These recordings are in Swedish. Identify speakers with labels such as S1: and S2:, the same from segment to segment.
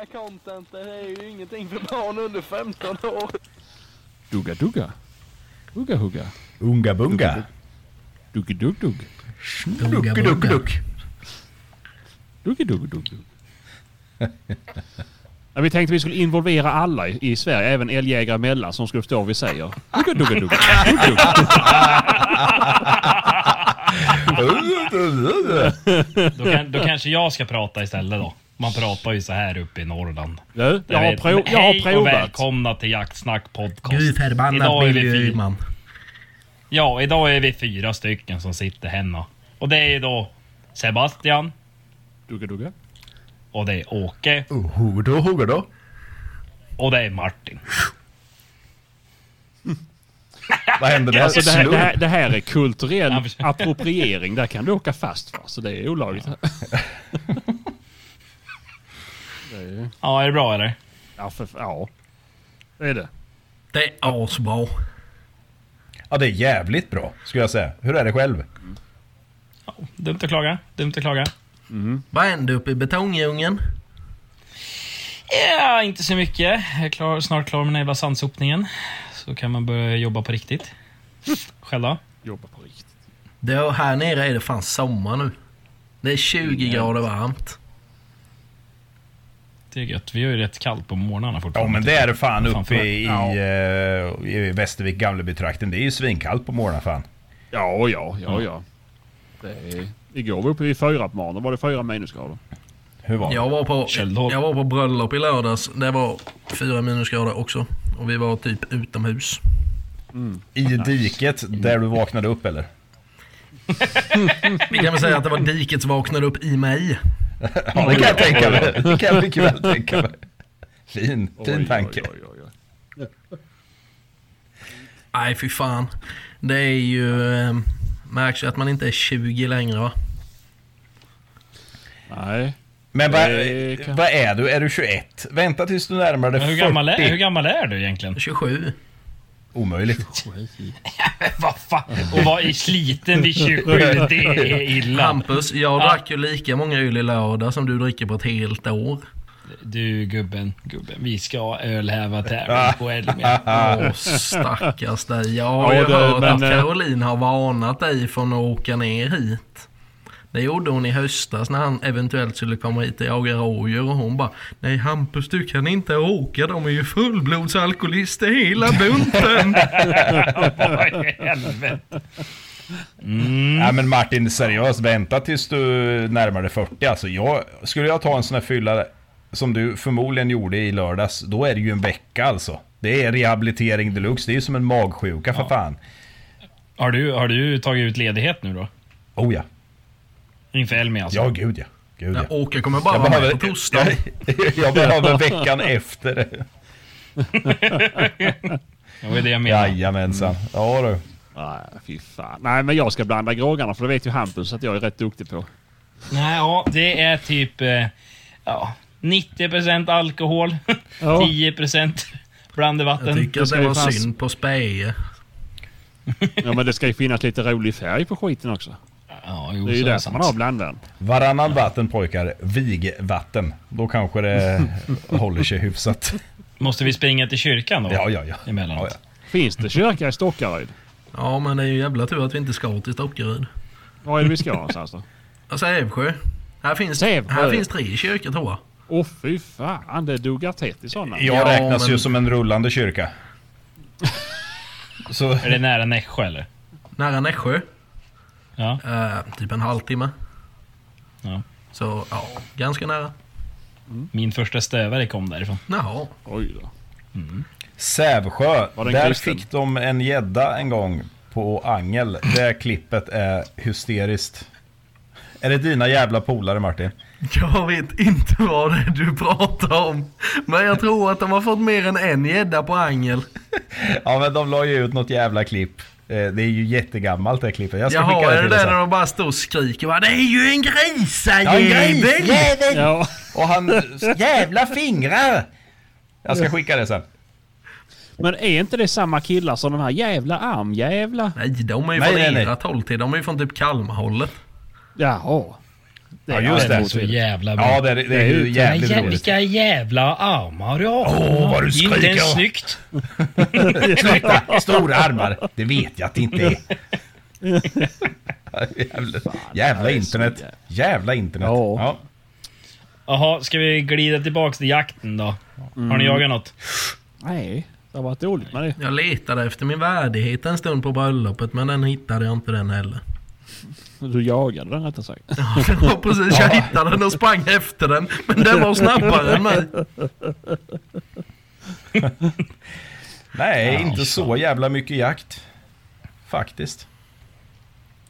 S1: det här contentet är ju ingenting för barn under 15 år.
S2: Dugga dugga. Hugga hugga.
S3: Unga bunga.
S2: Duggi dugg dugg. Duggi dugg dugg dugg. Ja, vi tänkte vi skulle involvera alla i, Sverige, även älgjägare emellan som skulle förstå vad vi säger. Dugga dugga dugga. Dugg, dugg.
S4: Då, kan, då kanske jag ska prata istället då. Man pratar ju så här uppe i Norrland.
S2: Du, jag har, prov, jag har
S4: Hej och
S2: provat.
S4: välkomna till Jaktsnack podcast.
S5: Gud förbannat
S4: Idag är vi fyra.
S5: miljöman.
S4: Ja, idag är vi fyra stycken som sitter hemma. Och det är då Sebastian,
S2: Dugga dugga.
S4: och det är Åke,
S3: Oh, hugger då, hugger då.
S4: och det är Martin.
S3: Vad hände där?
S2: Alltså det, här, det, här, det här är kulturell appropriering. Där kan du åka fast för. Så det är olagligt. Det är,
S4: Ja, är det bra eller?
S2: ja, för, ja, det är det.
S5: Det är asbra.
S3: Ja, det är jävligt bra, skulle jag säga. Hur är det själv?
S4: Dumt att klaga, dumt att klaga.
S5: Vad hände uppe i betongdjungeln?
S4: Ja, inte så mycket. Jag är klar, snart klar med den här jävla sandsopningen. Så kan man börja jobba på riktigt. Själv då?
S2: Jobba på riktigt.
S5: Det är, här nere är det fan sommar nu. Det är 20 grader varmt.
S4: Det är gött. Vi har ju rätt kallt på morgnarna
S3: Ja,
S4: fortfarande.
S3: men det är det fan uppe i,
S2: Ja.
S3: i, i Västervik, Gamleby-trakten. Det är ju svinkallt på morgonen fan.
S2: Ja, ja, ja, ja. Det är, igår var vi uppe i fyra på morgonen. var det fyra minusgrader.
S3: Hur var det?
S5: Jag var, på, jag var på bröllop i lördags. Det var fyra minusgrader också. Och vi var typ utomhus.
S3: I diket där du vaknade upp eller?
S5: Vi kan väl säga att det var diket som vaknade upp i mig.
S3: Ja, det kan jag tänka mig. Det kan jag mycket väl tänka mig. Fin, fin tanke.
S2: Oj, oj, oj, oj.
S5: Nej, fy fan. Det är ju... Eh, märks ju att man inte är 20 längre va?
S2: Nej.
S3: Men vad,
S2: kan-
S3: vad är du? Är du 21? Vänta tills du närmar dig
S4: Men hur,
S3: 40.
S4: gammal är, hur gammal är du egentligen?
S5: 27.
S3: Omöjligt.
S4: Vad fan? Och vara sliten vid 27, det är illa.
S5: Hampus, jag drack ju lika många öl i lördag som du dricker på ett helt år.
S4: Du gubben, gubben. Vi ska ha ölhäva tävling på Elmia.
S5: Åh, stackars dig. Jag har
S2: Ja,
S5: ju
S2: det-
S5: hört
S2: men,
S5: att
S2: eh,
S5: Caroline har varnat dig från att åka ner hit. Det gjorde hon i höstas när han eventuellt skulle komma hit och jaga rådjur och hon bara Nej Hampus du kan inte åka, de är ju fullblodsalkoholister hela bunten.
S4: Vad i helvete? Mm.
S3: Ja, men Martin, seriöst, vänta tills du närmar dig 40. Alltså, jag, skulle jag ta en sån här fylla som du förmodligen gjorde i lördags, då är det ju en vecka alltså. Det är rehabilitering deluxe. Det är ju som en magsjuka för fan.
S4: Har, du, har du tagit ut ledighet nu då?
S3: Oh ja.
S4: Inför Elmia alltså?
S3: Ja, gud ja. Gud ja.
S5: Åke kommer bara
S3: Jag
S5: vara med på torsdag.
S3: jag, jag behöver veckan efter.
S4: Det var det jag menade.
S3: Jajamensan. Ja du.
S2: Nej, fy fan. Nej, men jag ska blanda groggarna för det vet ju Hampus att jag är rätt duktig på.
S4: Nej, ja, det är typ eh, ja, 90% alkohol,
S2: Ja.
S4: 10% blandade
S5: Jag
S4: vatten.
S5: tycker det
S2: ju
S5: var
S2: fanns-
S5: synd på Speje.
S2: Ja, men det ska ju finnas lite rolig färg på skiten också.
S4: Ja, jo,
S2: Det är ju därför man har blandaren.
S3: Varannan vatten pojkar, vigvatten. Då kanske det håller sig hyfsat.
S4: Måste vi springa till kyrkan då?
S3: Ja, ja, ja.
S4: Emellanåt.
S3: ja, ja.
S2: Finns det kyrka i Stockaryd?
S5: Ja men det är ju jävla tur att vi inte ska till Stockaryd.
S2: Var är det vi ska någonstans då?
S5: Sävsjö. Här finns,
S2: Sävsjö.
S5: här finns tre kyrkor tror jag.
S2: Åh fy fan, det duggar tätt i sådana.
S3: Jag
S5: Ja,
S3: räknas
S5: men-
S3: ju som en rullande kyrka. Så,
S4: Är det nära Nässjö eller?
S5: Nära Nässjö.
S4: Ja.
S5: Eh, typ en halvtimme.
S4: ja.
S5: Så ja, ganska nära.
S4: Min första stövare kom därifrån.
S5: Jaha.
S2: Oj då.
S3: Sävsjö,
S2: Var det en
S3: där
S2: kristen?
S3: fick de en gädda en gång på angel. Det klippet är hysteriskt. Är det dina jävla polare Martin?
S5: Jag vet inte vad det är du pratar om. Men jag tror att de har fått mer än en gädda på angel.
S3: Ja men de la ju ut något jävla klipp. Eh, Det är ju jättegammalt det klippet. Jag ska
S5: Jaha,
S3: skicka
S5: är
S3: det
S5: det
S3: till dig
S5: där
S3: sen.
S5: när de bara står och skriker va? Det är ju en
S3: Ja, en
S5: grisajävel!
S3: grisjävel!
S2: Ja.
S3: Och han, jävla fingrar! Jag ska skicka det sen.
S2: Men är inte det samma killar som de här jävla armjävla?
S5: Nej, de är ju
S3: Nej,
S5: från
S3: nej, nej.
S5: ert håll till. De är ju från typ Kalmarhållet.
S2: Jaha. Det
S3: Ja, just
S4: Det så jävla bra.
S3: Ja, det är, det är
S2: Det är
S3: ju jävligt roligt.
S4: vilka jävla armar du har.
S3: Åh, vad du
S4: Inte
S3: skriker.
S4: ens snyggt.
S3: Sluta! Stora armar. Det vet jag att det inte är. jävla jävla internet. Jävla internet.
S2: Ja.
S3: Ja.
S4: Jaha, ska vi glida tillbaks till jakten då? Har ni jagat något?
S2: Nej, det har varit dåligt med det.
S5: Jag letade efter min värdighet en stund på bröllopet men den hittade jag inte den heller.
S2: Du jagade den rättare sagt.
S5: Ja, precis, jag hittade den och sprang efter den. Men den var snabbare än mig.
S3: Nej,
S4: Ja,
S3: inte
S4: fan.
S3: så jävla mycket jakt. Faktiskt.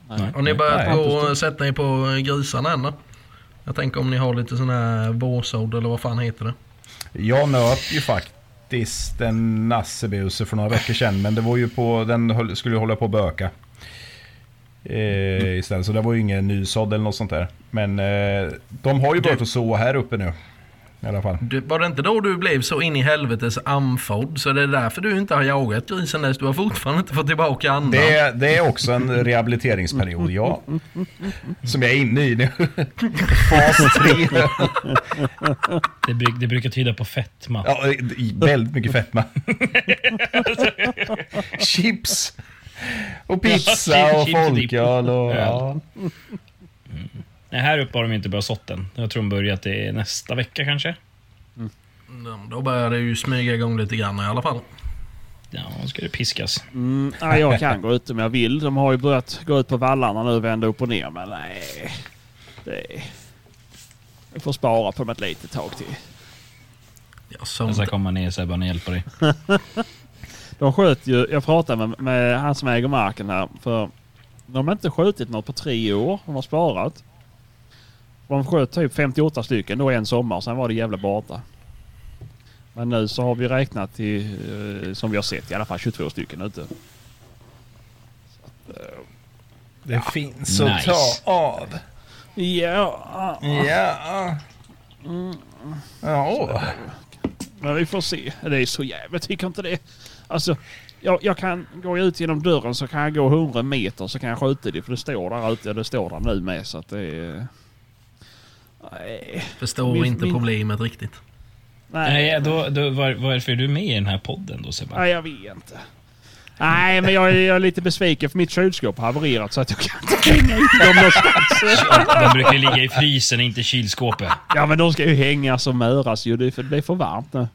S5: Har ni börjat
S3: Nej,
S5: gå och sätta er på grisarna än? Jag tänker om ni har lite sån här vårsådd eller vad fan heter det?
S3: Jag nöt ju faktiskt en nassebuse för några veckor sedan. Men det var ju på, den skulle ju hålla på att böka. Eh, istället, så det var ju ingen nysådd eller något sånt där. Men eh, de har ju börjat att så här uppe nu. I alla fall.
S5: Du, var det inte då du blev så in i helvetes andfådd? Så det är därför du inte har jagat grisen dess? Du har fortfarande inte fått tillbaka andan?
S3: Det, det är också en rehabiliteringsperiod, ja. Som jag är inne i nu. Fas 3.
S4: Det, bru- det brukar tyda på fetma.
S3: Ja, väldigt mycket fetma. Chips. Och pizza
S4: Ja,
S3: och folköl och... Ja.
S4: Nej, här uppe har de inte börjat sått än. Jag tror de börjar till nästa vecka kanske.
S5: Ja, Då börjar det ju smyga igång lite grann i alla fall.
S4: Ja, då ska det piskas.
S2: Mm, nej, jag kan gå ut om jag vill. De har ju börjat gå ut på vallarna nu och vända upp och ner. Men nej. Det... Jag får spara på dem ett litet tag till.
S5: Ja,
S4: Jag ska komma ner Sebban och hjälpa dig.
S2: De sköt ju, jag pratade med, med han som äger marken här. För de har inte skjutit något på tre år. De har sparat. De sköt typ 58 stycken då en sommar. Sen var det jävla borta. Men nu så har vi räknat till, eh, som vi har sett, i alla fall 22 stycken ute.
S3: Det finns att
S4: Nice.
S3: ta av.
S2: Ja,
S3: Ja. Ja.
S2: men vi får se. Det är så jävla, jag tycker inte det. Alltså, jag, jag kan gå ut genom dörren så kan jag gå 100 meter så kan jag skjuta det. För det står där ute, det står där nu med så att det är... Nej.
S5: Förstår
S2: Min-
S5: inte
S2: min-
S5: problemet riktigt.
S4: Nej, då, då, var, varför är du med i den här podden då Sebban?
S2: Nej, jag vet inte. Nej, men jag är, jag är lite besviken för mitt kylskåp har havererat så att jag kan inte hänga ut dem någonstans.
S4: De brukar ligga i frysen, inte i kylskåpet.
S2: Ja, men de ska ju hängas och möras ju. Det det är för varmt nu.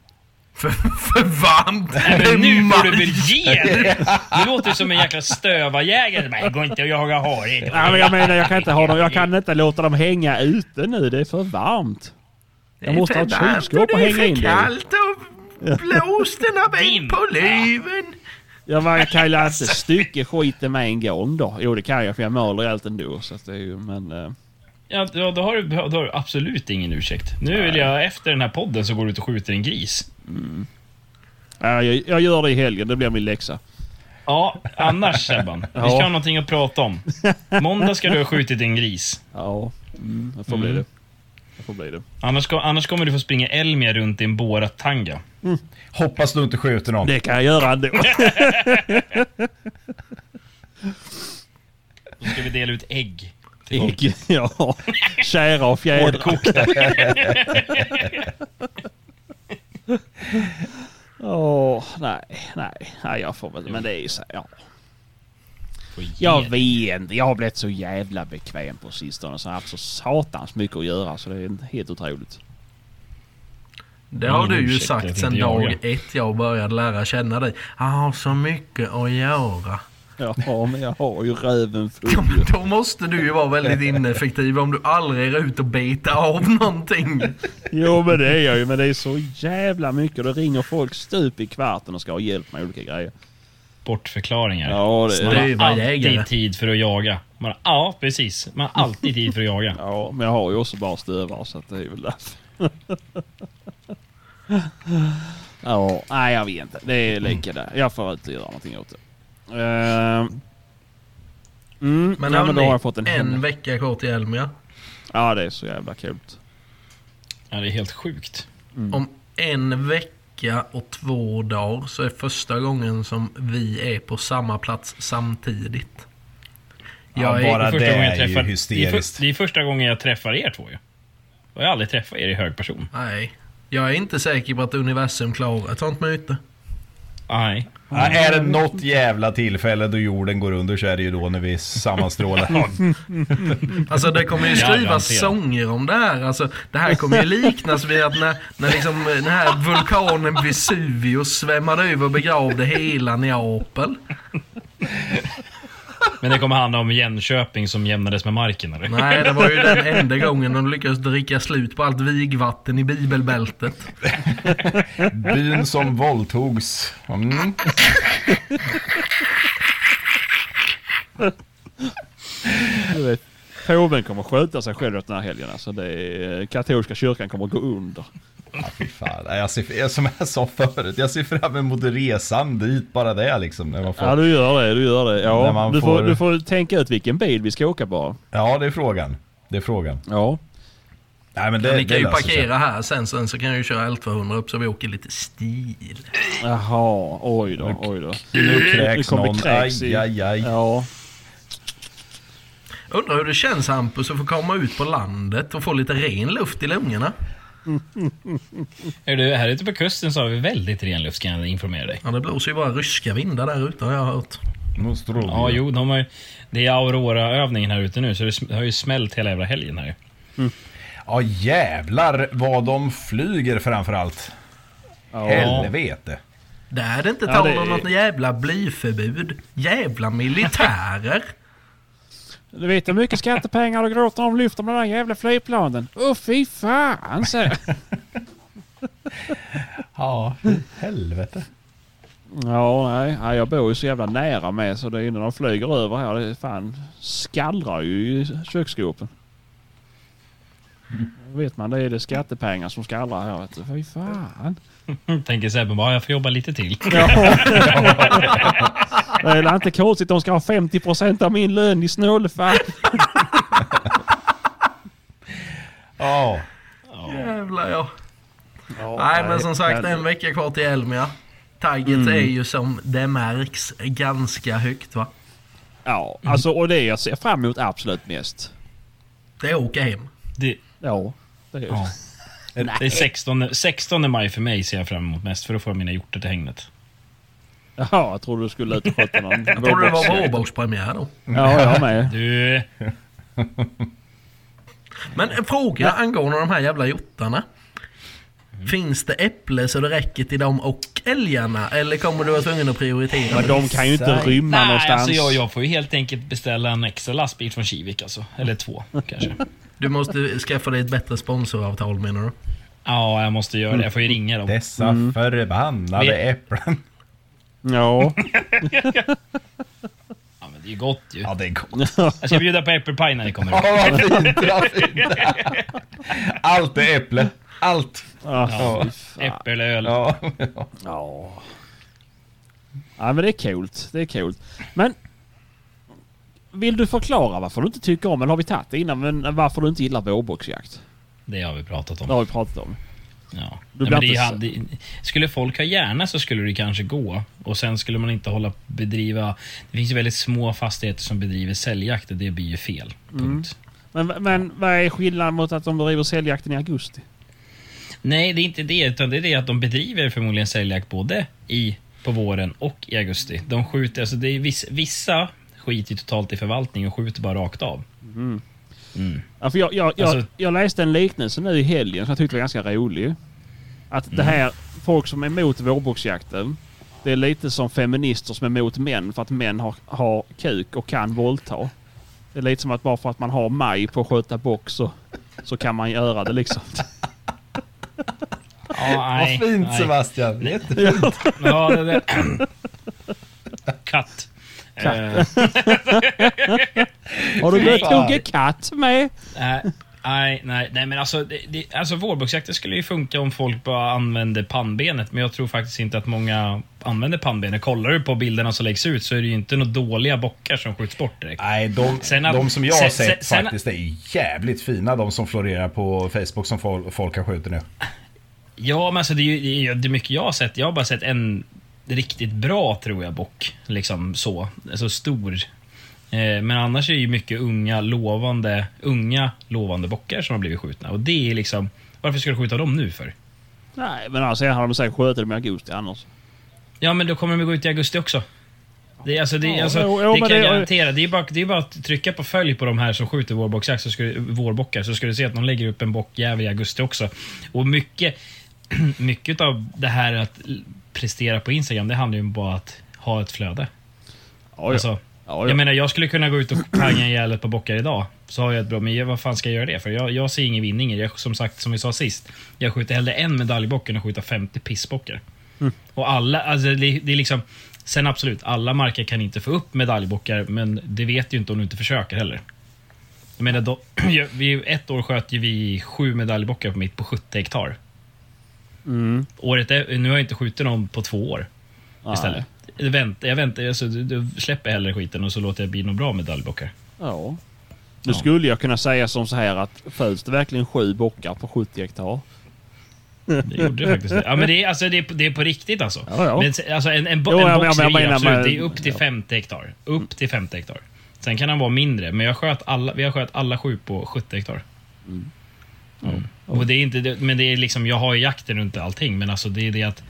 S5: För, för varmt!
S4: Nej,
S5: är
S4: men nu får du väl ge! Du låter som en jäkla stövarjägare. Nej, går inte att jaga hare.
S2: Ja, men jag menar, jag kan inte ha dem. Jag kan inte låta dem hänga ute nu. Det är för varmt. Jag måste ha ett
S5: är för
S2: kylskåp
S5: och Det
S2: hänga
S5: är
S2: in
S5: för
S2: det i.
S5: kallt och blåsten har vänt på
S2: men jag kan ju inte stycka skiten med en gång då. Jo, det kan jag för jag maler allt ändå. Så att det är ju, men... eh,
S4: Ja, då, då, har du, då har du absolut ingen ursäkt. Nu vill jag, efter den här podden, så går du ut och skjuter en gris.
S2: Ja, jag, jag gör det i helgen. Det blir min läxa.
S4: Ja, annars Sebban. Vi ska
S2: Ja.
S4: ha någonting att prata om. Måndag ska du ha skjutit en gris.
S2: Ja, mm, det får bli
S4: Mm.
S2: det. Det får bli det.
S4: Annars, annars kommer du få springa Elmia runt i en Borat-tanga.
S3: Hoppas du inte skjuter någon.
S2: Det kan jag göra ändå.
S4: Då ska vi dela ut ägg.
S2: Ägg, ja. Kära och fjädrar.
S4: Hårdkokta.
S2: Åh, nej, nej, nej, jag får väl, men det är ju så, ja. Jag vet inte, jag har blivit så jävla bekväm på sistone så jag har haft så satans mycket att göra så det är helt otroligt.
S5: Det har
S4: Ingen
S5: du ju sagt sen dag ett jag började lära känna dig. Jag har så mycket att göra.
S2: Ja, men jag har ju röven full
S5: men Då måste du ju vara väldigt ineffektiv om du aldrig är ute och betar av någonting.
S2: Jo men det är jag ju, men det är så jävla mycket. Det ringer folk stup i kvarten och ska ha hjälp med olika grejer.
S4: Bortförklaringar.
S2: Ja, det-
S4: Man
S5: Det
S4: har
S5: vad jägare.
S4: alltid tid för att jaga. Man har, ja, precis. Man har alltid tid för att jaga.
S2: Ja, men jag har ju också bara stövare så att det är väl därför. ja, nej jag vet inte. Det är lika där. Jag får inte göra någonting åt det. Uh, mm,
S5: Men,
S2: ja, men då har jag fått en,
S5: en vecka kvar till Elmia.
S2: Ja, det är så jävla kul.
S4: Ja, det är helt sjukt.
S5: Om en vecka och två dagar så är första gången som vi är på samma plats samtidigt. Jag
S3: Ja,
S5: är,
S3: bara
S4: första
S3: det är ju
S4: träffar, det, är
S3: hysteriskt.
S4: för, det är första gången jag träffar er två ju. Jag har aldrig träffat er i hög person.
S5: Nej. Jag är inte säker på att universum klarar ett sånt möte.
S4: Nej.
S3: Ja, är det något jävla tillfälle då jorden går under så är det ju då när vi sammanstrålar.
S5: Alltså det kommer ju skrivas sånger om det här. Alltså, det här kommer ju liknas vid att när, när liksom, den här vulkanen Vesuvius svämmade över och begravde hela Neapel.
S4: Men det kommer handla om Jönköping som jämnades med marken eller?
S5: Nej, det var ju den enda gången de lyckades dricka slut på allt vigvatten i bibelbältet.
S3: Byn som våldtogs. Mm.
S2: Påven kommer skjuta sig själv den här helgen. Alltså det är, katolska kyrkan kommer gå under.
S3: Ja, fy fan. Jag ser, jag- som jag sa förut, jag ser fram emot resan dit, bara det liksom. När man får,
S2: Ja du gör det, du gör det. Ja,
S3: man
S2: du, får,
S3: får-
S2: du får tänka ut vilken bil vi ska åka bara.
S3: ja, det är frågan. Det är frågan.
S2: Ja.
S3: Nej, men det,
S5: Ni
S3: det
S5: kan ju parkera här sen, sen så kan jag ju köra L200 upp så vi åker lite stil.
S2: Jaha, oj då, oj då.
S3: Nu kräks
S2: kommer
S3: någon.
S2: kräks
S3: Aj, aj, aj.
S2: Ja.
S5: Undrar hur det känns Hampus att få komma ut på landet och få lite ren luft i lungorna.
S4: Är du, här ute på kusten så har vi väldigt ren luft kan jag informera dig.
S5: Ja, det blåser ju bara ryska vindar där ute har jag hört.
S4: Ja,
S3: det.
S4: jo, de har, det är Aurora-övningen här ute nu så det har ju smällt hela jävla helgen här ju.
S3: Ja, jävlar vad de flyger framförallt.
S2: ja.
S3: Helvete.
S5: Där är det inte
S2: Ja,
S5: tal
S2: det
S5: om
S2: är-
S5: något jävla blyförbud. Jävla militärer.
S2: Du vet hur mycket skattepengar du gråter om lyfter med de där jävla flygplanen. Åh fy fan säger.
S3: Ja, helvete.
S2: Ja, nej. Ja, jag bor ju så jävla nära med så det är när de flyger över här. Det fan skallrar ju i köksskåpen. Då vet man det är det skattepengar som skallrar här. Fy fan.
S4: Tänker Sebbe bara, jag får jobba lite till.
S2: Ja. det är inte konstigt de ska ha 50 procent av min lön i snålfall.
S3: Ja.
S5: Jävlar ja. Nej men som sagt en vecka kvar till Elmia. Tagget är ju som det märks ganska högt va.
S2: Ja, alltså och det jag ser fram emot absolut mest.
S5: Det är att åka hem.
S4: Det,
S2: Ja, det är
S4: ja. Det är 16, 16 maj för mig ser jag fram emot mest för då får jag mina hjortar till hängnet.
S2: Ja, jag trodde du skulle ut och sköta någon
S5: Jag tror det var
S2: vårbox.
S5: vårboxpremiär då.
S2: Ja, jag med.
S4: Du,
S5: Men en fråga angående de här jävla hjortarna. Finns det äpple så det räcker till dem och älgarna? Eller kommer du vara tvungen att prioritera?
S2: Men de kan ju inte
S3: Nej.
S2: rymma
S4: nej,
S2: någonstans.
S4: alltså jag, jag får ju helt enkelt beställa en extra lastbil från Kivik alltså. Eller två kanske.
S5: Du måste skaffa dig ett bättre sponsoravtal menar du?
S4: Ja, jag måste göra det. Jag får ju ringa dem.
S3: Dessa
S2: Mm.
S3: förbannade
S4: Men-
S3: äpplen.
S2: Ja.
S4: Ja, men det är ju gott ju.
S3: Ja, det är gott.
S4: Jag ska bjuda på äppelpaj när ni kommer.
S3: Ja, vad fint, vad fint. Allt är äpple. Allt.
S2: Ja. fan.
S4: Äppelöl.
S3: Ja.
S2: Ja. Ja, men det är coolt. Det är coolt. Men... Vill du förklara varför du inte tycker om, eller har vi tagit det innan, men varför du inte gillar vårboxjakt?
S4: Det har vi pratat
S2: Det
S4: om.
S2: har vi pratat om.
S4: Ja. Nej, men det, det, skulle folk ha hjärna så skulle det kanske gå. Och sen skulle man inte hålla bedriva... Det finns ju väldigt små fastigheter som bedriver säljjakt och det blir ju fel. Punkt.
S2: Men, men vad är skillnaden mot att de bedriver säljjakten i augusti?
S4: Nej, det är inte det. Utan det är det att de bedriver förmodligen säljjakt både i, på våren och i augusti. De skjuter, alltså det är viss, vissa skiter ju totalt i förvaltning och skjuter bara rakt av. Mm.
S2: Ja, för jag, jag, jag,
S4: Alltså-
S2: jag läste en liknelse nu i helgen som jag tyckte var ganska rolig. Att det här, folk som är emot vårboxjakten, det är lite som feminister som är emot män för att män har, har kuk och kan våldta. Det är lite som att bara för att man har maj på att sköta box så, så kan man göra det liksom.
S4: Ja, nej,
S3: Vad fint
S4: nej.
S3: Sebastian. Jättefint.
S4: Ja, det där. Katt. Eh,
S2: Har du
S3: fan.
S2: hugga katt med?
S4: nej, nej, nej, nej, men alltså, det, det, alltså vårboxjakten skulle ju funka om folk bara använde pannbenet, men jag tror faktiskt inte att många använder pannbenet. Kollar du på bilderna som läggs ut så är det ju inte några dåliga bockar som skjuts bort direkt.
S3: Nej, de,
S4: Sen att-
S3: de som jag har
S4: sen-
S3: sett
S4: sen-
S3: faktiskt är jävligt fina. De som florerar på Facebook som folk, har skjutit nu.
S4: Ja, men alltså det är ju det är, ju- det är mycket jag har sett. Jag har bara sett en riktigt bra, tror jag, bock. Liksom så. Alltså stor. Eh, men annars är det ju mycket unga, lovande, unga, lovande bockar som har blivit skjutna. Och det är liksom, varför ska du skjuta dem nu för?
S2: Nej, men alltså har de säkert skjutit dem i augusti annars.
S4: Ja, men då kommer de gå ut i augusti också. Det, alltså, det,
S2: Ja,
S4: alltså,
S2: jo, jo,
S4: det kan jag
S2: det-
S4: garantera. Det är, bara, det är bara att trycka på följ på de här som skjuter vårboxjakt, så ska vårbockar, så ska du se att de lägger upp en bockjävel i augusti också. Och mycket, mycket av det här att prestera på Instagram, det handlar ju bara om att ha ett flöde.
S2: Ja.
S4: Alltså,
S2: ja, ja.
S4: Jag menar, jag skulle kunna gå ut och panga ihjäl ett par bockar idag. Så har jag ett bra, men jag- vad fan ska jag göra det för? Jag, jag ser ingen vinning i det. Som sagt, som vi sa sist. Jag skjuter hellre en medaljbock än att skjuta 50 pissbockar. Och alla, alltså det, det är liksom... Sen absolut, alla marker kan inte få upp medaljbockar, men det vet ju inte om du inte försöker heller. Jag menar, då, vi, ett år sköt ju vi sju medaljbockar på mitt på 70 hektar.
S2: Mm.
S4: Året är, nu har jag inte skjutit någon på två år
S2: Nej.
S4: istället. Jag väntar, jag väntar, alltså, då släpper hellre skiten och så låter jag bli några bra medaljbockar.
S2: Ja. Nu
S4: Ja.
S2: skulle jag kunna säga som så här att föds det verkligen sju bockar på 70 hektar?
S4: Det gjorde det faktiskt. Ja, men det är, alltså, det är, på- det är på riktigt alltså.
S2: Ja, ja.
S4: Men, alltså en, en, bo,
S2: Jo,
S4: en
S2: jag-
S4: box är
S2: menar
S4: absolut,
S2: med-
S4: det är upp till
S2: ja.
S4: 50 hektar. Upp till 50 hektar. Sen kan den vara mindre, men jag sköt alla, vi har sköt alla sju på 70 hektar. Mm. Och det är inte, men det är liksom, jag har ju jakten runt allting, men alltså det är det att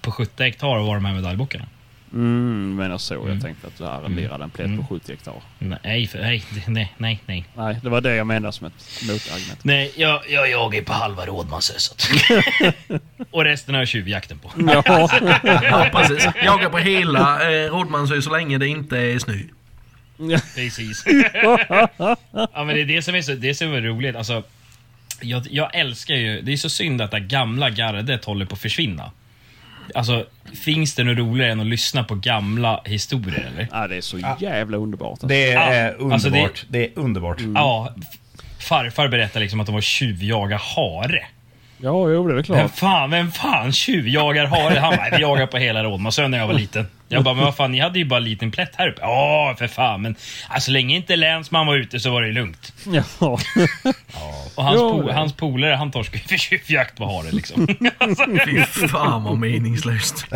S4: på 70 hektar var de här medaljbockarna.
S2: Mm, men så.
S4: Mm.
S2: Jag tänkte att du arrenderade en plätt
S4: Mm.
S2: på 70 hektar.
S4: Nej, för, nej, nej, nej, nej.
S2: Nej, det var det jag menade som ett motargument.
S4: Nej, jag, jag jagar ju på halva Rådmansöset. och resten har jag tjuvjakten på.
S2: Ja,
S5: Ja, precis. Jaga på hela eh, Rådmansö så länge det inte är snö.
S4: Precis. ja, men det är det som är så, det som är roligt. Alltså, jag, jag älskar ju... Det är så synd att det gamla gardet håller på att försvinna. Alltså, finns det något roligare än att lyssna på gamla historier, eller?
S2: ja, det är så jävla underbart. Alltså.
S3: Det är
S4: Ja,
S3: underbart.
S4: alltså det-
S3: det... är underbart.
S4: Ja, farfar berättade liksom att de var tjuvjaga hare.
S2: Ja, jo, det är väl
S4: Vem
S2: klart.
S4: fan, vem fan tjuvjagar hare? Han bara, vi jagar på hela Rådmansön när jag var liten. Jag bara, men vad fan, ni hade ju bara en liten plätt här uppe. Ja, för fan, men alltså, så länge inte länsman var ute så var det lugnt.
S2: Ja.
S4: Och hans,
S2: Jo,
S4: po-
S2: det-
S4: hans polare, han torskade ju för tjuvjakt på hare liksom. alltså,
S5: Fy fan vad meningslöst.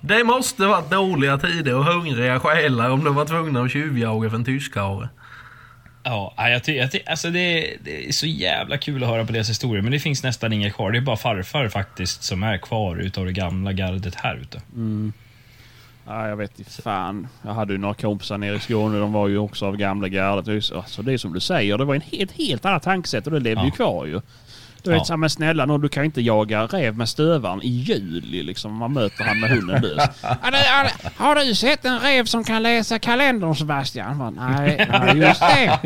S5: Det måste varit dåliga tider och hungriga själar om de var tvungna att tjuvjaga för en tyskhare.
S4: Ja, jag ty- jag ty- alltså det, det är så jävla kul att höra på deras historier, men det finns nästan inga kvar. Det är bara farfar faktiskt som är kvar utav det gamla gardet här ute.
S2: ja, jag vet inte fan. Jag hade ju några kompisar nere i Skåne. De var ju också av gamla gardet. Alltså, det är som du säger. Det var en helt, helt annat tankesätt och det levde
S4: Ja.
S2: ju kvar ju. Du
S4: Ja.
S2: vet, så här, men snälla nån, du kan inte jaga räv med stövaren i juli liksom. Man möter han med hunden lös. Ja, det- ja, det- Har du sett en räv som kan läsa kalendern Sebastian? Man, nej, nej, just det.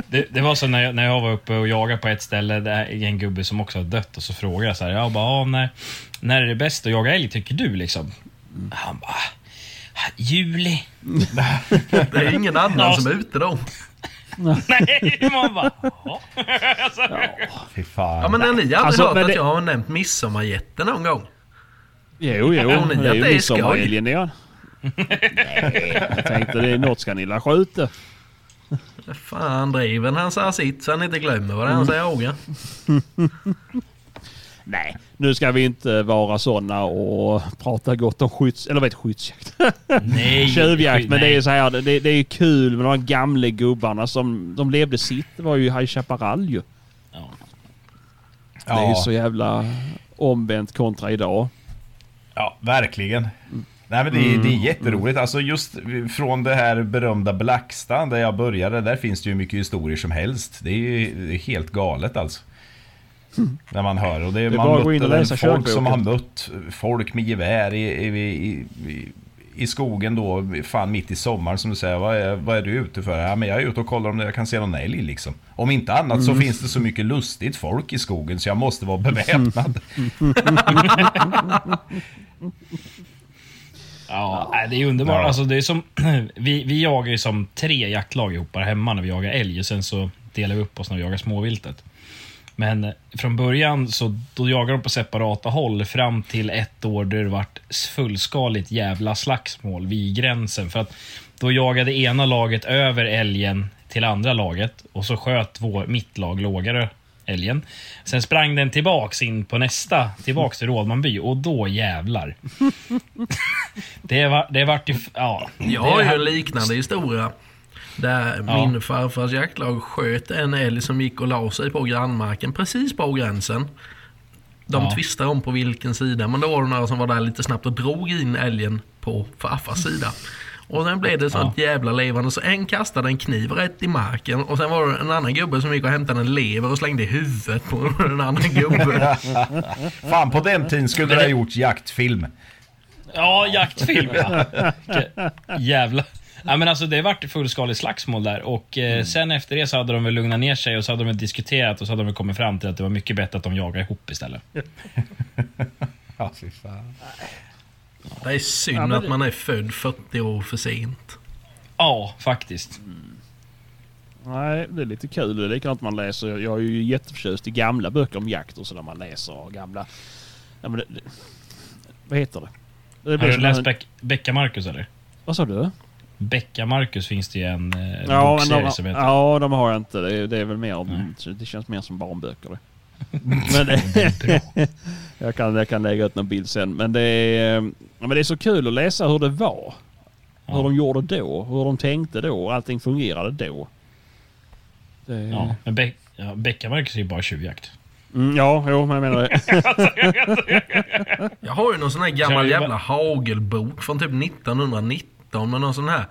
S4: Det, det var så när jag, när jag var uppe och jagade på ett ställe, där är en gubbe som också har dött, och så frågade jag så här, jag bara, ja, när, när är det bäst att jaga älg tycker du liksom? Han bara, "Ah, juli.
S5: Det är ingen annan
S4: Ja.
S5: som är ute då.
S4: Nej, man bara, "Jaha." alltså,
S3: Fy fan.
S5: Ja men ni aldrig
S2: Alltså,
S5: hört
S2: men
S5: att
S2: det-
S5: jag har nämnt midsommarjätte någon gång?
S2: Jo, jo.
S5: Tror ni
S2: Det är
S5: att
S2: ju
S5: det är
S2: midsommarhelgen ja. Nej, jag tänkte det är något ska ni la skjuta.
S5: Fan driven han sa sitt så han inte glömmer vad det är han ska jaga.
S2: Nej, nu ska vi inte vara sådana och prata gott om skydds... Eller vad heter skyddsjakt?
S4: nej.
S2: Tjuvjakt. Men det är
S4: nej.
S2: ju så här, det, det är kul med de här gamla gubbarna som de levde sitt. Det var ju High Chaparral ju.
S4: Ja.
S2: Det är ju så jävla omvänt kontra idag.
S3: Ja, verkligen. Nej men det, är- det är jätteroligt. Alltså just från det här berömda Blacksta där jag började, där finns det ju mycket historier som helst. Det är ju helt galet alltså. När man hör. Och det är,
S2: Det är
S3: man
S2: in läsa
S3: folk som har mött folk med gevär i, i, i, i, i skogen då, fan mitt i sommaren som du säger. Vad är, vad är du ute för? Ja men jag är ute och kollar om jag kan se någon älg liksom. Om inte annat
S2: Mm.
S3: så finns det så mycket lustigt folk i skogen så jag måste vara beväpnad.
S4: Ja, nej, det är underbart.
S3: Ja.
S4: Alltså, det är som, vi, vi jagar ju som tre jaktlag ihop här hemma när vi jagar älg och sen så delar vi upp oss när vi jagar småviltet. Men från början så då jagar de på separata håll fram till ett år där det vart fullskaligt jävla slagsmål vid gränsen. För att då jagade ena laget över älgen till andra laget och så sköt vår, mitt lag lågare älgen. Sen sprang den tillbaks in på nästa, tillbaks till Rådmanby och då jävlar. det, var, det vart ju... Ja.
S5: Jag har ju en liknande historia. Där
S4: Ja.
S5: min farfars jaktlag sköt en älg som gick och la sig på grannmarken precis på gränsen. De
S4: Ja.
S5: tvistade om på vilken sida, men då var det några som var där lite snabbt och drog in älgen på farfars sida. Och sen blev det sånt jävla levande så en kastade en kniv rätt i marken och sen var det en annan gubbe som gick och hämtade en lever och slängde i huvudet på den andra gubben.
S3: Fan, på den tiden skulle det ha gjort jaktfilm.
S4: Ja, jaktfilm ja. Jävlar. Ja, men alltså, det vart fullskaligt slagsmål där och eh, sen efter det så hade de väl lugnat ner sig och så hade de diskuterat och så hade de kommit fram till att det var mycket bättre att de jagade ihop istället.
S3: Ja, fy fan.
S5: Det är synd
S2: Ja, men
S5: att
S2: det-
S5: man är född 40 år för sent.
S4: Ja, faktiskt.
S2: Nej, det är lite kul. Det är likadant man läser. Jag är ju jätteförtjust i gamla böcker om jakt och så där man läser gamla... Ja, men det, det, vad heter det? det
S4: Har du läst
S2: en-
S4: Beck, Becka Marcus eller?
S2: Vad sa du?
S4: Becka Marcus finns det ju en eh,
S2: Ja,
S4: bokserie
S2: de,
S4: som heter.
S2: ja, de har jag inte. Det är, det är väl mer om, Det känns mer som barnböcker men det, jag, kan, jag kan lägga ut någon bild sen. Men det, är, ja, men det är så kul att läsa hur det var.
S4: Ja.
S2: Hur de gjorde då. Hur de tänkte då. Allting fungerade då. Det,
S4: Ja, men Be ja, Becka Marcus är ju bara tjuvjakt.
S2: Mm, ja, jo, men jag menar det.
S5: Jag har ju någon sån här gammal jävla hagelbok från typ 1919 med någon sån här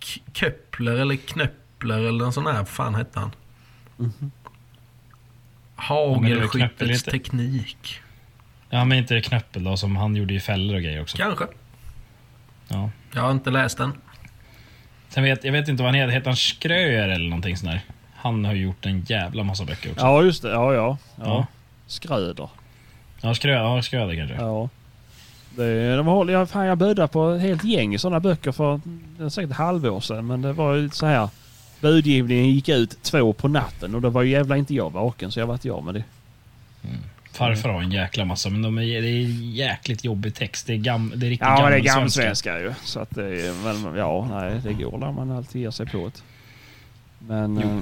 S5: K- Kepler eller Knöppler eller någon sån här, fan hette han?
S4: Mhm.
S5: Hagelskyttets
S4: inte.
S5: teknik.
S4: Ja, men inte Knöppel då, som han gjorde ju fällor och grejer också.
S5: Kanske.
S4: Ja.
S5: Jag har inte läst den.
S4: Sen vet, jag vet inte vad han heter. Heter han Skröer eller någonting sånt där? Han har ju gjort en jävla massa böcker också.
S2: Ja, just det. Ja, ja. ja.
S4: Ja.
S2: Skröder.
S4: Ja, Skröder, ja, Skröder kanske.
S2: Ja. Det, de håller, jag, fan, jag bödade på ett helt gäng sådana böcker för säkert ett halvår sedan. Men det var ju så här. Budgivningen gick ut två på natten och då var ju jävla inte jag vaken så jag vart jag med det.
S4: Farfar har en jäkla massa, men de är, det är jäkligt jobbig text. Det är, gam, det är riktigt
S2: Ja, det är
S4: gammelsvenska.
S2: ju. Så att det är, men, ja, nej, det går när man alltid ger sig på det. Men... Eh,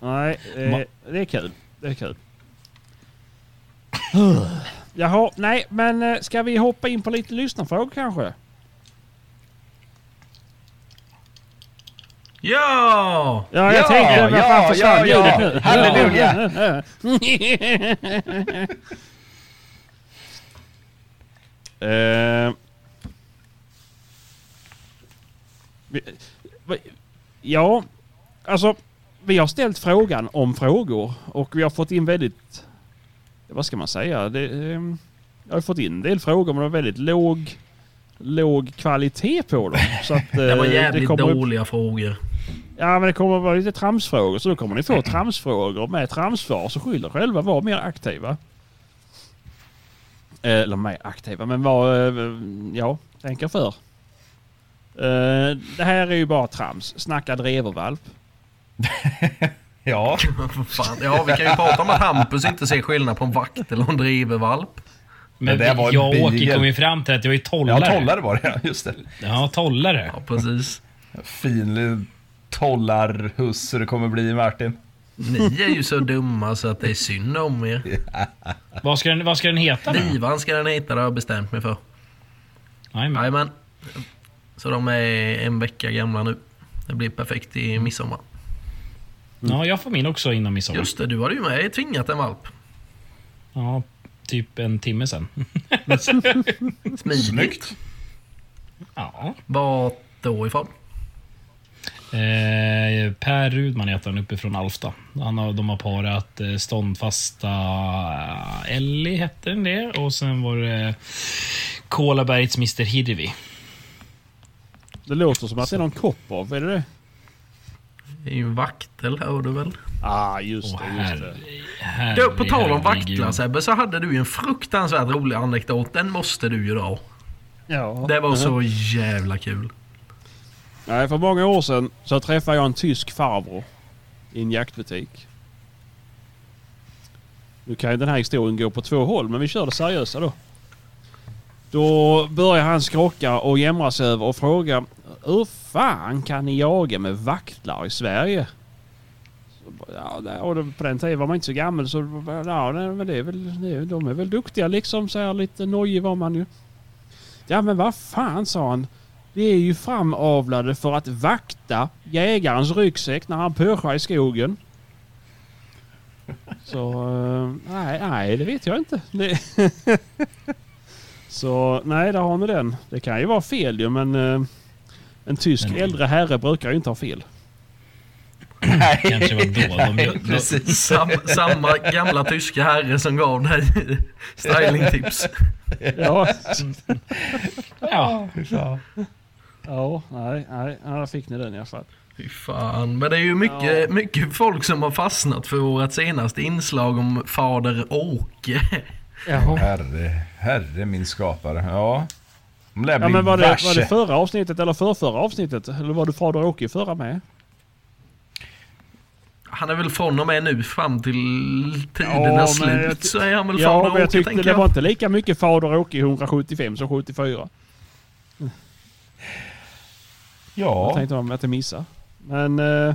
S2: nej, eh, det är kul. Det är kul. Jaha, nej, men eh, ska vi hoppa in på lite lyssnarfrågor kanske?
S5: Ja!
S2: Ja, jag
S3: Ja,
S2: tänkte... vad
S3: ja,
S2: fan försvann
S3: ja, ja.
S2: ljudet nu?
S3: Halleluja.
S2: Eh, vi- va- ja, alltså vi har ställt frågan om frågor och vi har fått in väldigt... Vad ska man säga? Det, ehm, jag har fått in en del frågor men det var väldigt låg, låg kvalitet på dem. Så att,
S5: Det var
S2: eh,
S5: jävligt
S2: kommer upp-
S5: dåliga frågor.
S2: Ja men det kommer vara lite tramsfrågor så då kommer ni få tramsfrågor med tramsvar så skyll er själva, var mer aktiva. Eh, Eller mer aktiva men var, eh, ja, tänk er för. Eh, Det här är ju bara trams. Snacka drevervalp.
S3: Ja,
S5: Fan. Ja, vi kan ju prata om att Hampus inte ser skillnad på en vakt eller en drivervalp.
S4: Men
S3: Det var
S4: jag och Åke kom ju fram till att det var ju
S3: ja
S4: tollare.
S3: tollare var det ja, just det.
S4: Ja, tollare.
S5: Ja, precis.
S3: Fin liten tollarhusse det kommer bli Martin.
S5: Ni är ju så dumma så att det är synd om er.
S4: Vad ska den, vad ska den heta nu?
S5: Divan ska den heta, det har jag bestämt mig för. Jajamän. Så de är en vecka gamla nu. Det blir perfekt i midsommar.
S4: Ja, jag får min också innan midsommar.
S5: Just det, du hade ju med tvingat en valp.
S4: Ja, typ en timme sen.
S5: Smidigt.
S4: Ja.
S5: Vart då ifrån?
S4: Eh, per Rudman heter han uppifrån Alfta. Han har, de har parat eh, ståndfasta eh, Ellie, hette den det. Och sen var det Kolabergets Mr Hirvi.
S2: Det låter som att det är någon Koppov, är det det?
S5: Är ju en vaktel, hör du väl?
S2: Ah, just det. Just
S4: herre,
S2: det.
S4: herre,
S5: Du, på tal om vaktlar Sebbe, så hade du ju en fruktansvärt rolig anekdot. Den måste du ju dra.
S2: Ja.
S5: Det var så jävla kul.
S2: Nej, för många år sedan så träffade jag en tysk farbror i en jaktbutik. Nu kan ju den här historien gå på två håll, men vi kör det seriösa då. Då börjar han skrocka och jämra sig över och fråga hur fan kan ni jaga med vaktlar i Sverige? Ja, och på den tiden var man inte så gammal så ja, men det är väl, det är, de är väl duktiga liksom. Så här lite nojig var man ju. Ja men vad fan sa han. Vi är ju framavlade för att vakta jägarens ryggsäck när han pöschar i skogen. Så eh, nej, nej, det vet jag inte. Det så nej, där har ni den. Det kan ju vara fel ju men eh, en tysk
S4: Men-
S2: äldre herre brukar ju inte ha fel.
S4: Kanske var då. De, de,
S3: Precis.
S5: Sam, samma gamla tyska herre som gav dig stylingtips.
S2: Ja,
S4: ja,
S2: ja nej, nej, ja, där fick ni den i alla fall.
S5: Fy fan. Men det är ju mycket, mycket folk som har fastnat för vårt senaste inslag om fader Åke.
S2: Jaha.
S3: Herre, herre min skapare. Ja. De lär bli
S2: Ja men var det,
S3: värse.
S2: var det förra avsnittet eller förrförra avsnittet? Eller var du fader Åke i förra med?
S5: Han är väl från och med nu fram till
S2: Ja,
S5: tidernas
S2: jag
S5: slut så är han väl
S2: Ja,
S5: fader
S2: men jag
S5: Åke
S2: tyckte det
S5: jag.
S2: var inte lika mycket fader Åke i 175 som 74. Jag
S3: Ja.
S2: tänkte om att jag missade. Men... Eh,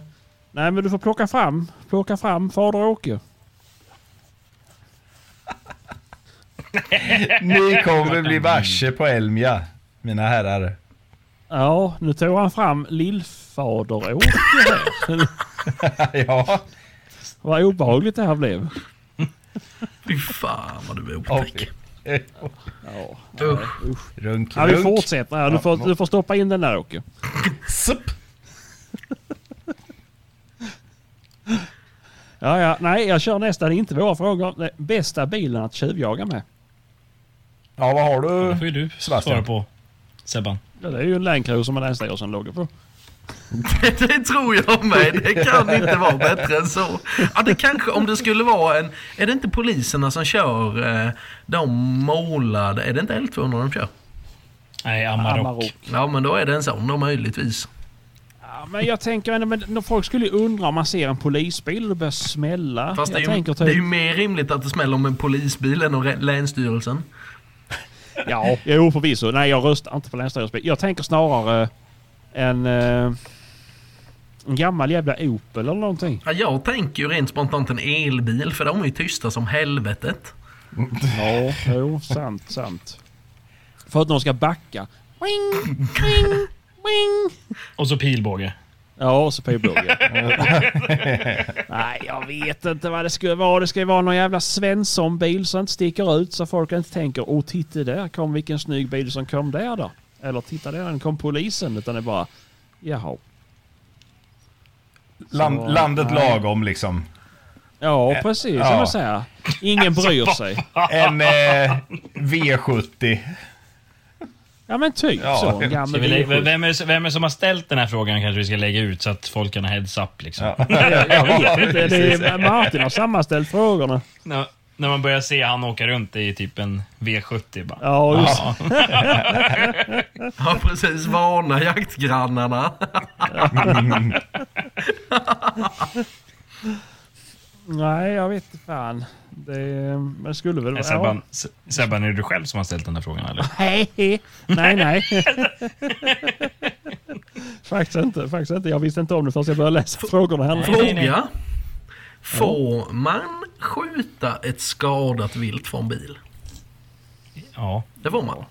S2: nej men du får plocka fram, plocka fram fader Åke.
S3: Ni kommer bli varse på Elmia, mina herrar.
S2: Ja, nu tog han fram lillfader Åke här.
S3: ja.
S2: Vad obehagligt det här blev.
S5: Fy fan vad du är
S3: ja.
S5: otäck.
S2: Ja,
S5: Usch.
S2: usch.
S3: Runk,
S2: Ja, vi
S3: runk.
S2: fortsätter här. Du får, du får stoppa in den där Åke.
S3: Sup.
S2: Ja, ja. Nej, jag kör nästa. Det är inte våra frågor. Det är bästa bilen att tjuvjaga med.
S3: Ja, vad har
S4: det
S3: du?
S4: får ju du
S3: Sebastian.
S4: svara på. Sebban.
S2: Ja, det är ju en Land med Länsstyrelsen logga på.
S5: Det tror jag med. Det kan inte vara bättre än så. Ja, det kanske, om det skulle vara en... Är det inte poliserna som kör eh, de målade... Är det inte L200 de kör?
S4: Nej, Amarok.
S2: Amarok.
S5: Ja, men då är det en sån då möjligtvis.
S2: Ja, men jag tänker ändå, men när folk skulle ju undra om man ser en polisbil och det börjar smälla.
S5: Fast det är, ju,
S2: tänker
S5: det är ju
S2: typ...
S5: mer rimligt att det smäller om en polisbil än om Länsstyrelsen.
S2: Ja, jo förvisso. Nej, jag röstar inte på Länsstyrelsen. Jag tänker snarare en... Eh, en gammal jävla Opel eller någonting.
S5: Ja, jag tänker ju rent spontant en elbil för de är ju tysta som helvetet.
S2: Ja, jo, sant, sant. För att de ska backa. Wing, wing, wing.
S4: Och så pilbåge.
S2: Ja, och så pilbåge. Nej, jag vet inte vad det skulle vara. Det ska ju vara någon jävla Svensson-bil som inte sticker ut så folk inte tänker Åh, titta där kom vilken snygg bil som kom där då. Eller titta där, den kom polisen. Utan det är bara, jaha.
S3: Land,
S2: Så,
S3: landet
S2: nej.
S3: lagom liksom.
S2: Ja, precis.
S3: Ja.
S2: Som jag säger. Ingen bryr sig.
S3: En eh, V70.
S2: Ja, men typ
S3: Ja.
S2: så. Gammal
S4: vi lä-
S2: V70.
S4: vem, är, vem är som har ställt den här frågan kanske vi ska lägga ut så att folk kan ha heads up liksom.
S3: Ja.
S2: Jag, jag vet inte. Det är, Martin har sammanställt frågorna.
S4: När, när man börjar se han åka runt i typ en V70 bara.
S2: Ja, just
S4: Ja.
S5: Ja, precis. Varna jaktgrannarna.
S2: Nej, jag vet inte fan. Det, men det skulle väl
S4: Är
S2: vara...
S4: Sebban, S- Sebban, är det du själv som har ställt den här frågan eller?
S2: Nej, nej, nej. faktiskt inte. Faktiskt inte. Jag visste inte om det förrän jag började läsa frågorna här.
S5: Fråga. Får man skjuta ett skadat vilt från bil?
S4: Ja.
S5: Det får man.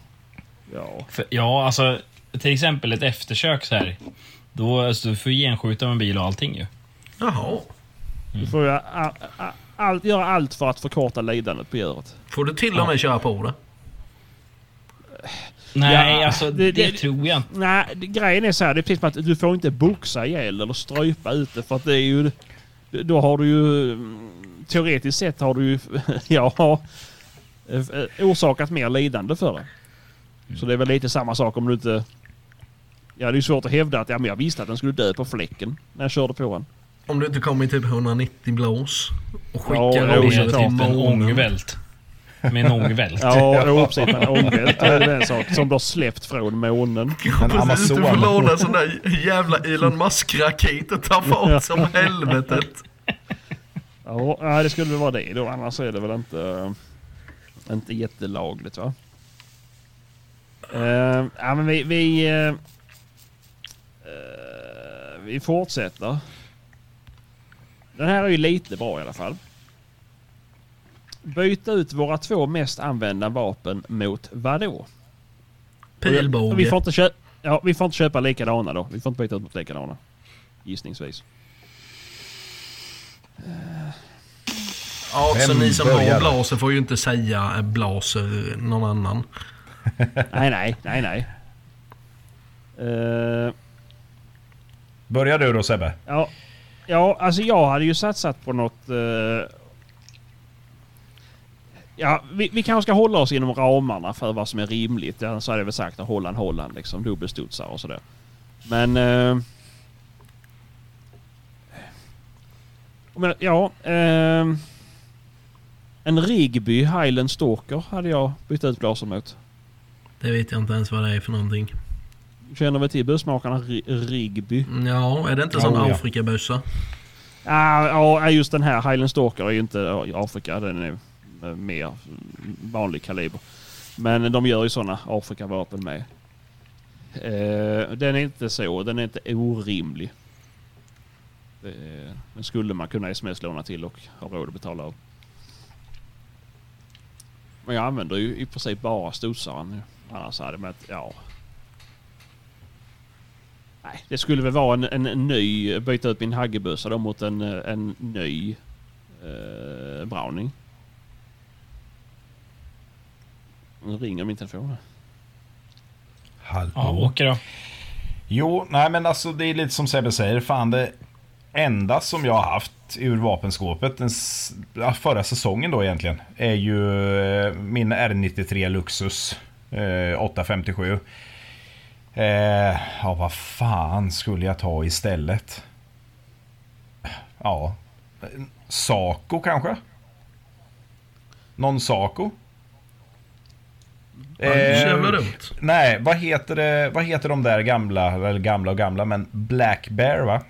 S2: Ja.
S4: För, ja, alltså till exempel ett eftersök så här. Då alltså, du får ju genskjuta med en bil och allting ju.
S5: Jaha.
S2: Du får a, allt, göra allt för att förkorta lidandet på djuret.
S5: Får du till och med köra på det?
S4: Nej,
S2: Ja,
S4: alltså
S2: det-
S4: det,
S2: det-
S4: tror jag inte.
S2: Nej, det, grejen är så här. Det är precis som att du får inte boxa ihjäl eller strypa ut det. För att det är ju... Då har du ju... mm, Teoretiskt sett har du ju... Ja... eh, Orsakat mer lidande för det. Så det är väl lite samma sak om du inte... Ja, det är ju svårt att hävda att ja, men jag visste att den skulle dö på fläcken när jag körde på den.
S5: Om du inte kommer i typ 190 blås och skickar
S2: Ja,
S5: ja,
S4: Med
S2: såklart.
S4: typ
S5: till
S4: en ångvält. Med en ångvält.
S2: Ja, jo, precis. Men ångvält är väl en sak som du har släppt från månen.
S3: En
S5: Precis, du får låna en sån där jävla Elon Musk-raket och ta fart som helvetet.
S2: Ja, det skulle väl vara det då. Annars är det väl inte, inte jättelagligt va? Uh, ja, men vi, vi, eh, vi fortsätter. Den här är ju lite bra i alla fall. Byta ut våra två mest använda vapen mot vadå?
S5: Pilbåge.
S2: Vi får, inte köpa, ja, vi får inte köpa likadana då. Vi får inte byta ut mot likadana. Gissningsvis.
S5: Ja, så
S3: Vem
S5: ni som
S3: börjar?
S5: har blaser får ju inte säga eh, blaser någon annan.
S2: nej, nej, nej, nej. Eh,
S3: Börjar du då Sebbe?
S2: ja, ja, alltså jag hade ju satsat på något... eh, ja, vi, vi kanske ska hålla oss inom ramarna för vad som är rimligt. Så hade jag väl sagt att Holland, Holland liksom. Dubbelstudsar och sådär. Men... eh, men ja... eh, en Rigby Highland Stalker hade jag bytt ut blaser mot.
S5: Det vet jag inte ens vad det är för någonting.
S2: Känner vi till bussmakarna Ri- Rigby?
S5: Ja, är det inte sån
S3: Oh, ja.
S5: Afrikabössa?
S2: Ah, Ja, just den här Highland Stalker är ju inte Afrika. Den är eh, mer vanlig kaliber. Men de gör ju sådana Afrikavapen med. Eh, den är inte så. Den är inte orimlig. Det- Den skulle man kunna sms-låna till och ha råd att betala av. Men jag använder ju i princip bara studsaren. nu. Annars hade man ett, ja. Nej, det skulle väl vara en, en ny, byta ut min haggebössa då mot en, en ny eh, Browning. Nu ringer min telefon. här.
S3: Hallå?
S4: Ja, Åke då?
S3: Jo, nej men alltså det är lite som Sebbe säger. Fan det enda som jag har haft ur vapenskåpet den förra säsongen då egentligen är ju eh, min R93 Luxus eh, 857. Eh, ja, vad fan skulle jag ta istället? Ja, Saco kanske? Någon Saco?
S5: Ja,
S3: Eh,
S5: dumt.
S3: Nej, vad heter, det, vad heter de där gamla, eller gamla och gamla, men Black Bear va?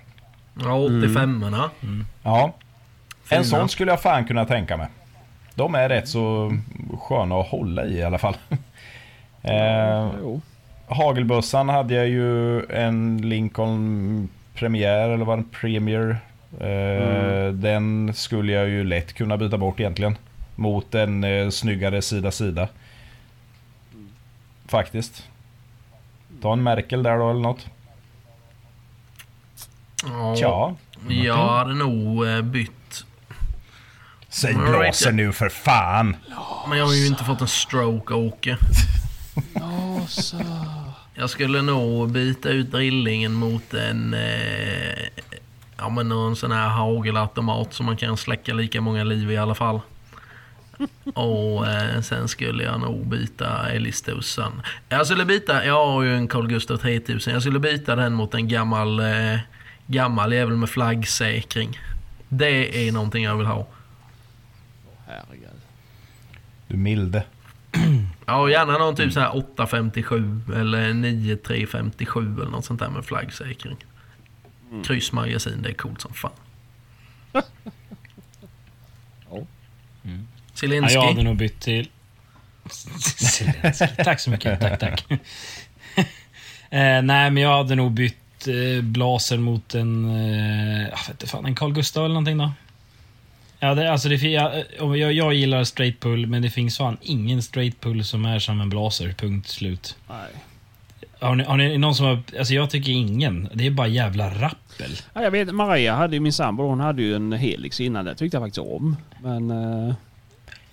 S5: Ja, 85orna.
S3: Ja.
S5: Fina.
S3: En sån skulle jag fan kunna tänka mig. De är rätt så sköna att hålla i i alla fall. eh,
S2: Jo.
S3: Hagelbössan hade jag ju en Lincoln Premier, eller vad en Premier. Eh, Den skulle jag ju lätt kunna byta bort egentligen. Mot en eh, snyggare sida-sida. Faktiskt. Ta en Merkel där då eller något.
S5: Ja,
S3: Tja.
S5: jag hade nog eh, bytt.
S3: Säg
S5: ja.
S3: nu för fan.
S5: Men jag har ju inte fått en stroke, Åke.
S2: Nossa.
S5: Jag skulle nog byta ut drillingen mot en... Eh, ja men någon sån här hagelautomat som man kan släcka lika många liv i alla fall. Och eh, sen skulle jag nog byta älgstussan. Jag skulle byta, jag har ju en Carl Gustaf 3000. Jag skulle byta den mot en gammal, eh, gammal jävel med flaggsäkring. Det är någonting jag vill ha.
S2: Herregud.
S3: Du milde.
S5: Ja, gärna någon typ så här 857 eller 9357 eller något sånt där med flaggsäkring. Kryssmagasin, det är coolt som fan.
S2: Ja.
S4: Ja,
S5: Zelensky.
S4: jag hade nog bytt till... Zelensky. Tack så mycket. Tack, tack. eh, nej, men jag hade nog bytt eh, blaser mot en... Eh, jag vet inte fan, en Carl Gustaf eller någonting då. Ja, det, alltså det, jag, jag gillar straight pull, men det finns fan ingen straight pull som är som en blaser. Punkt slut.
S2: Nej.
S4: Har ni, har ni någon som har... Alltså jag tycker ingen. Det är bara jävla rappel.
S2: Ja, jag vet, Maria hade ju min sambo, hon hade ju en Helix innan det. tyckte jag faktiskt om. Men... eh,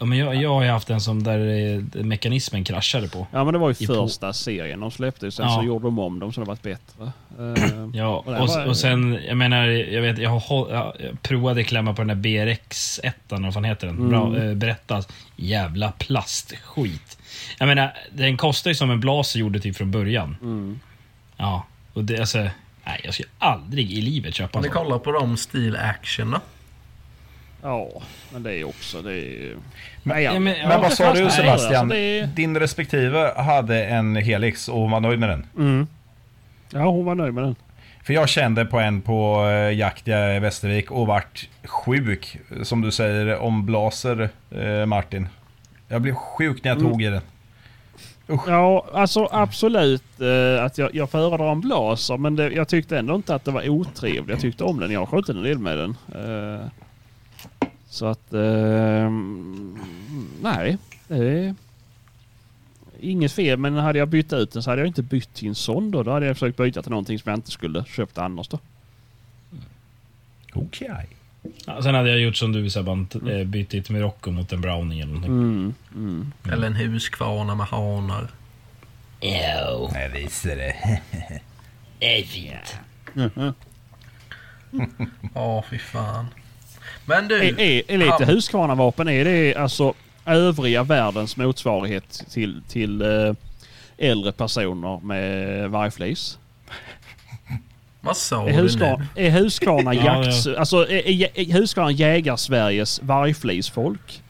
S4: Ja, men jag, jag har ju haft en som där eh, mekanismen kraschade på.
S2: ja men det var ju
S4: I på-
S2: första serien de släppte. Sen
S4: Ja.
S2: så gjorde de om dem så det varit bättre. Eh,
S4: Ja,
S2: Och
S4: och, och sen, jag menar, jag vet, jag, har, jag provade klämma på den där BRX 1 eller vad fan heter den? Bra,
S2: Mm.
S4: eh, berätta. Jävla plastskit. Jag menar, den kostar ju som en blaser gjorde typ från början.
S2: mm.
S4: Ja, och det, alltså, nej, jag skulle aldrig i livet köpa
S5: Om
S4: en
S5: ni
S4: sån.
S5: kollar på de Steel Action då.
S2: Ja, men det är också... Det är...
S3: Men,
S4: Ja, men- ja,
S3: men vad sa du
S2: nej,
S3: Sebastian?
S2: alltså, är-
S3: Din respektive hade en Helix och var nöjd med den.
S2: Mm. Ja, hon var nöjd med den.
S3: För jag kände på en på eh, jakt i Västervik och vart sjuk. Som du säger om blaser eh, Martin. Jag blev sjuk när jag
S2: Mm.
S3: tog i den.
S2: Ja, alltså absolut eh, att jag, jag föredrar en blaser men det, jag tyckte ändå inte att det var otrevligt. Jag tyckte om den. Jag har skjutit en del med den. Eh, så att... Eh, nej. Det är inget fel men hade jag bytt ut den så hade jag inte bytt till en sån då. Då hade jag försökt byta till någonting som jag inte skulle köpt annars då.
S3: Okej.
S4: Ja, sen hade jag gjort som du Sebban, t- eh, bytt ett Mirocco mot en Browning eller någonting.
S2: Mm, mm.
S5: Eller en huskvarna med hanar.
S4: Jo,
S3: Jag visar det.
S4: det är fint.
S5: Ja, fy fan. Men du.
S2: Är, är, är lite Husqvarna-vapen, är det alltså övriga världens motsvarighet till, till eh, äldre personer med vargflis?
S5: Vad sa
S2: Är
S5: du
S2: Husqvarna,
S5: nu?
S2: är Husqvarna
S4: Ja,
S2: jakt... Alltså är, är, är Husqvarna jägar-Sveriges vargflisfolk?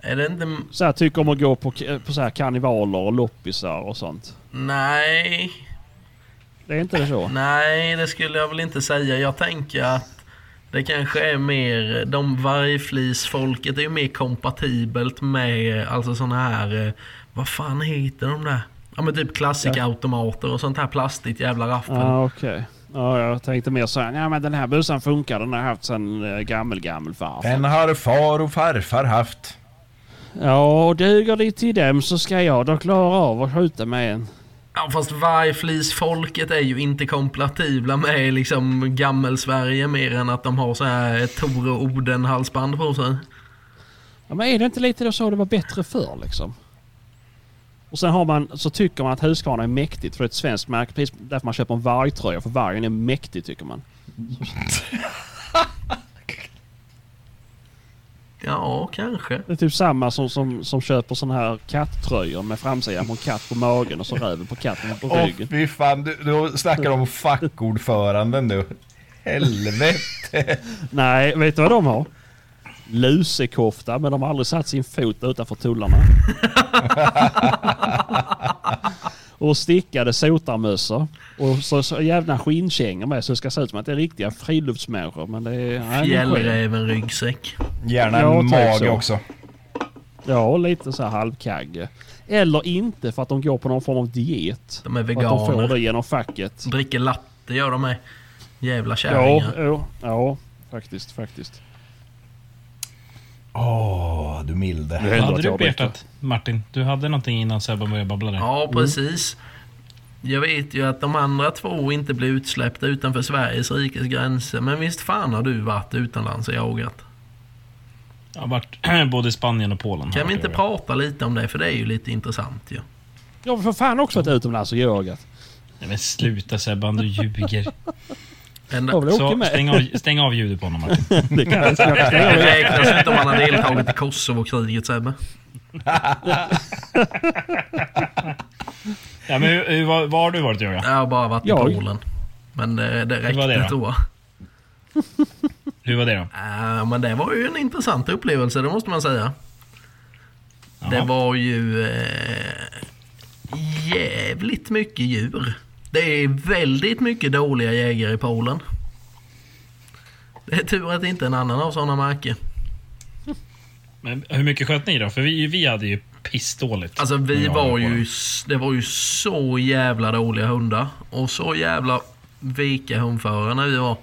S5: Är det inte...
S2: Så här, tycker om att gå på, k- på så här karnevaler och loppisar och sånt.
S5: Nej.
S2: Det är inte det så?
S5: Nej, det skulle jag väl inte säga. Jag tänker att det kanske är mer... De vargflisfolket är ju mer kompatibelt med alltså såna här... eh, Vad fan heter de där? Ja men typ klassikautomater och sånt här plastigt jävla raffel.
S2: Ja, okej. Ja, jag tänkte mer så här, ja men den här bussen funkar, den har jag haft sedan eh, gammel, gammel farfar.
S3: Den har far och farfar haft.
S2: Ja, duger det till dem så ska jag då klara av att skjuta med en.
S5: Ja fast vargflisfolket är ju inte kompatibla med liksom gammel-Sverige mer än att de har så här Tor och Oden halsband på sig.
S2: Ja, men är det inte lite då så det var bättre förr liksom? Och sen har man, så tycker man att Husqvarna är mäktigt för ett svenskt märkepris. Därför man köper en vargtröja för vargen är mäktig tycker man.
S5: Ja, kanske.
S2: Det är typ samma som, som, som köper sån här katttröjor med framsidan på en katt på magen och så röven på katten på
S3: Åh
S2: ryggen.
S3: fy fan, du, du snackar om fackordföranden nu. Helvete.
S2: Nej, vet du vad de har? Lusekofta, men de har aldrig satt sin fot utanför tullarna. och stickade sotarmössor. Och så, så jävla skinnkängor med så det ska se ut som att det är riktiga friluftsmänniskor. Men det är...
S5: Fjällräven-ryggsäck.
S3: Gärna
S2: Ja,
S3: en
S2: typ
S3: mage
S2: så.
S3: också.
S2: Ja, lite så här halvkagge. Eller inte för att de går på någon form av diet.
S5: De är
S2: För att de får
S5: veganer.
S2: det genom facket.
S5: Dricker latte gör de med. Jävla
S2: Ja,
S5: kärringar.
S2: ja, ja, faktiskt, faktiskt.
S3: Åh, du milde.
S2: Händer
S4: hade
S2: att
S4: du hjärtat, Martin? Du hade någonting innan Sebban började babbla där.
S5: Ja, precis. Jag vet ju att de andra två inte blir utsläppta utanför Sveriges rikes gränser. Men visst fan har du varit utomlands och jagat?
S4: Jag har varit både i Spanien och Polen.
S5: Kan vi inte prata lite om det? För det är ju lite intressant ju.
S2: Jag har för fan också varit utomlands och jagat.
S4: Nej, men sluta Sebban, du ljuger.
S2: Åka
S4: Så stäng av, stäng av ljudet på honom Martin.
S2: Det kan jag
S5: det räknas inte om man har deltagit i Kosovo-kriget Sebbe.
S4: Ja, men hur, hur, var, var har du varit jagat?
S5: Jag har bara varit i
S2: Jag?
S5: Polen. Men det, det
S4: det
S5: räckte
S4: då?
S5: tror jag.
S4: Hur var det då?
S5: Äh, men det var ju en intressant upplevelse, det måste man säga. Det
S4: Ja.
S5: var ju eh, jävligt mycket djur. Det är väldigt mycket dåliga jägare i Polen. Det är tur att det inte är en annan av sådana marker.
S4: Men hur mycket sköt ni då? För vi, vi hade ju pissdåligt.
S5: Alltså vi var ju,
S4: det.
S5: var ju så jävla dåliga hundar. Och så jävla veka hundförare när vi var.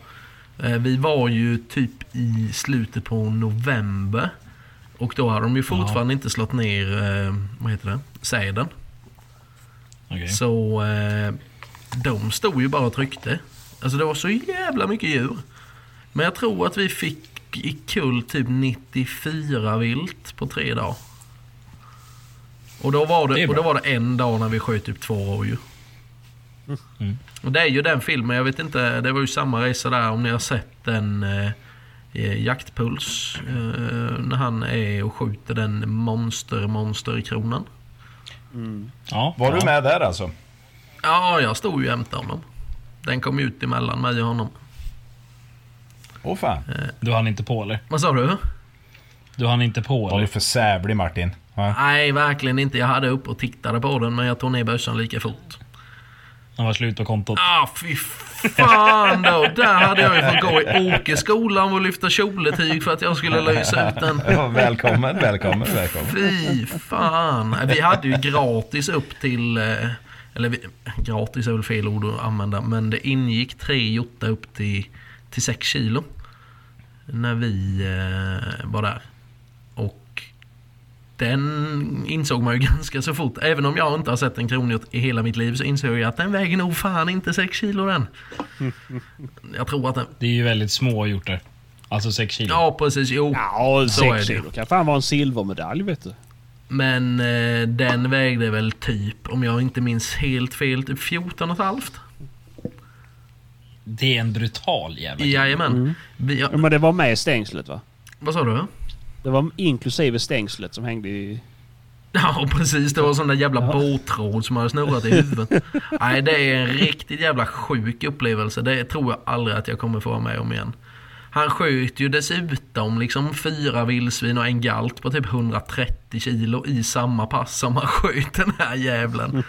S5: Eh, Vi var ju typ i slutet på november. Och då hade de ju fortfarande inte slått ner, eh, vad heter det, säden.
S4: Okej.
S5: Så eh, de stod ju bara och tryckte. Alltså det var så jävla mycket djur. Men jag tror att vi fick i kull typ 94 vilt på tre dagar. Och då var
S4: Det
S5: det, och då var det en dag när vi sköt typ två rådjur.
S4: Mm.
S5: Och det är ju den filmen, jag vet inte, det var ju samma resa där om ni har sett den eh, eh, Jaktpuls. Eh, när han är och skjuter den monster, monster i kronan.
S4: Ja,
S3: Var
S4: ja.
S3: du med där alltså?
S5: Ja, jag stod ju jämte honom. Den kom ut emellan mig och honom.
S3: Åh fan.
S4: Du hann inte på eller?
S5: Vad sa du?
S4: Du hann inte på
S3: Var du
S4: eller?
S3: för sävlig Martin? Ja.
S5: Nej, verkligen inte. Jag hade upp och tittade på den, men jag tog ner bössan lika fort.
S4: Han var slut på kontot.
S5: Ah, fy fan då. Där hade jag ju fått gå i Åkeskolan och lyfta kjoletyg för att jag skulle lösa ut den.
S3: Ja, välkommen, välkommen, välkommen.
S5: Fy fan. Vi hade ju gratis upp till... eh, Eller vi, gratis är väl fel ord att använda. Men det ingick tre jottar upp till, till 6 kilo. När vi eh, var där. Och den insåg man ju ganska så fort. Även om jag inte har sett en kronhjort i hela mitt liv så insåg jag att den väger nog fan inte 6 kilo den. Jag tror att den...
S4: Det är ju väldigt små hjortar. Alltså 6 kilo.
S5: Ja precis, jo.
S2: Ja,
S5: Så är det.
S2: sex kilo kan fan vara en silvermedalj vet du.
S5: Men eh, den vägde väl typ, om jag inte minns helt fel, typ 14 och ett halvt.
S4: Det är en brutal jävel.
S5: Jajamän. Vi,
S2: Ja, men det var med stängslet va?
S5: vad sa du?
S2: Det var inklusive stängslet som hängde i...
S5: Ja precis, det var sån där jävla båttråd som hade snurrat i huvudet. Nej det är en riktigt jävla sjuk upplevelse. Det tror jag aldrig att jag kommer få vara med om igen. Han sköt ju dessutom liksom fyra vildsvin och en galt på typ 130 kilo i samma pass som han sköt den här jävlen.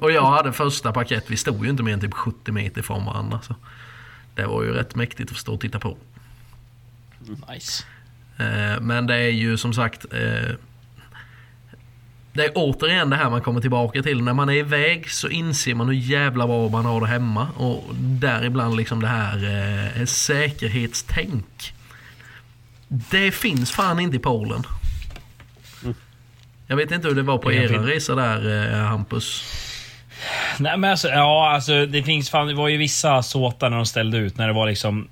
S5: Och jag hade första paket, vi stod ju inte mer än typ 70 meter från varandra. Så det var ju rätt mäktigt att stå och titta på.
S4: Nice.
S5: Eh, Men det är ju som sagt eh, Det är återigen det här man kommer tillbaka till. När man är iväg så inser man hur jävla bra man har det hemma. Och däribland liksom det här eh, säkerhetstänk. Det finns fan inte i Polen. Jag vet inte hur det var på
S4: vet.
S5: resa där eh, Hampus.
S4: Nej men alltså, ja alltså det finns fan, det var ju vissa såtar när de ställde ut när det var liksom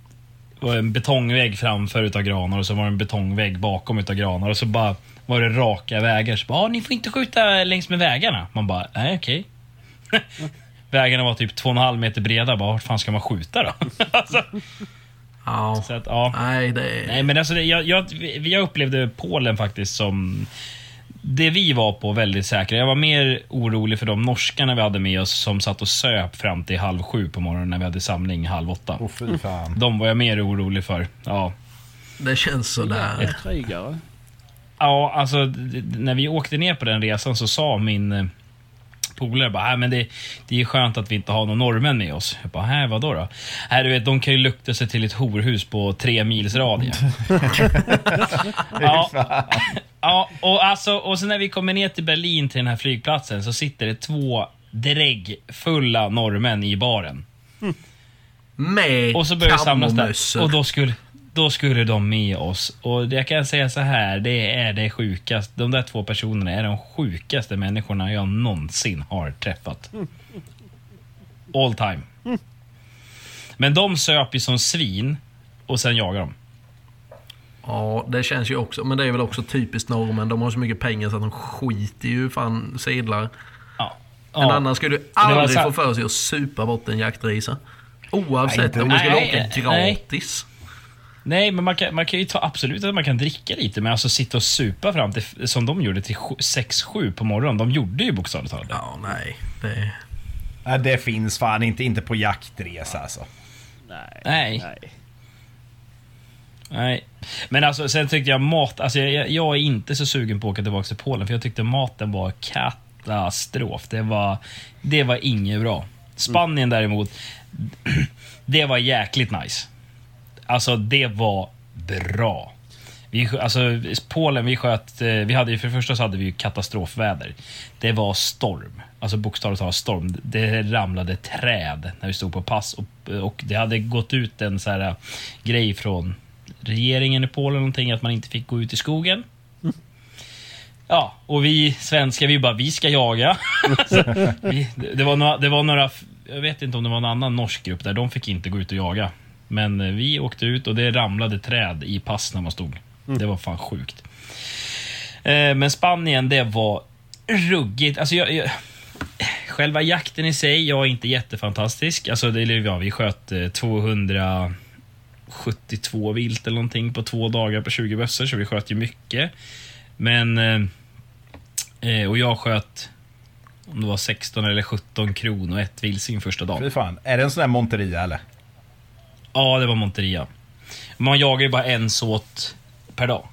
S4: det var en betongvägg framför utav granar och så var det en betongvägg bakom utav granar och så bara var det raka vägar. Så bara, "Ah, ni får inte skjuta längs med vägarna. Man bara, nej okej. Vägarna var typ två och en halv meter breda. Bara, vart fan ska man skjuta då? alltså,
S5: Ja.
S4: så att, ja.
S5: Nej, det.
S4: Nej, men alltså, det- jag, jag, vi- jag upplevde Polen faktiskt som det vi var på väldigt säkra. Jag var mer orolig för de norskarna vi hade med oss som satt och söp fram till halv sju på morgonen när vi hade samling halv åtta.
S3: Fan.
S4: De var jag mer orolig för. Ja,
S5: Det känns sådär.
S2: Krigare.
S4: Ja alltså när vi åkte ner på den resan så sa min eh, polare bara, "Nej, men det, det är skönt att vi inte har någon norrmän med oss. Jag bara, här vadå då? Här, du vet, de kan ju lukta sig till ett horhus på tre mils radie. ja, ja, och alltså, och sen när vi kommer ner till Berlin till den här flygplatsen så sitter det två dräggfulla norrmän i baren.
S5: Med
S4: Och så börjar vi samlas där. Och då skulle, då skulle de med oss. Och jag kan säga så här, det är det sjukaste. De där två personerna är de sjukaste människorna jag någonsin har träffat. All time. Men de söp ju som svin och sen jagar de.
S5: Ja, det känns ju också. Men det är väl också typiskt norrmän. De har så mycket pengar så att de skiter ju fan sedlar.
S4: Ja.
S5: En
S4: Ja.
S5: annan skulle
S4: var
S5: aldrig
S4: så-
S5: få för sig att supa bort en jaktresa. Oavsett
S3: Nej, inte-
S5: om du skulle åka gratis.
S4: Nej, men man kan, man kan ju ta absolut att man kan dricka lite, men alltså sitta och supa fram till, som de gjorde till 6-7 på morgonen. De gjorde ju bokstavligt talat.
S5: Ja, nej. Det...
S3: Nej, det finns fan inte, inte på jaktresa alltså.
S2: Nej.
S4: Nej.
S2: Nej.
S4: Nej. Men alltså, sen tyckte jag mat... Alltså, jag, jag är inte så sugen på att åka tillbaka till Polen, för jag tyckte maten var katastrof. Det var, det var inget bra. Spanien däremot, det var jäkligt nice. Alltså, det var bra. Vi, alltså, Polen, vi sköt... Eh, vi hade ju, för det första så hade vi ju katastrofväder. Det var storm. Alltså bokstavligt talat storm. Det ramlade träd när vi stod på pass. Och, och det hade gått ut en så här eh, grej från regeringen i Polen, någonting, att man inte fick gå ut i skogen. Ja, och vi svenskar, vi bara, vi ska jaga. Vi, det, var några, det var några, jag vet inte om det var en annan norsk grupp där, de fick inte gå ut och jaga. Men eh, vi åkte ut och det ramlade träd i pass när man stod. Det var fan sjukt. Eh, Men Spanien, det var ruggigt. Alltså jag, jag, själva jakten i sig, jag är inte jättefantastisk. Alltså, det, eller ja, vi sköt eh, 272 vilt eller någonting på två dagar på 20 bössor, så vi sköt ju mycket. Men... eh, Eh, och jag sköt, om det var 16 eller 17 kronor ett vildsvin första dagen.
S3: Fy fan. Är det en sån där Monteria eller?
S4: Ja, det var Monteria. Man jagar ju bara en såt per dag.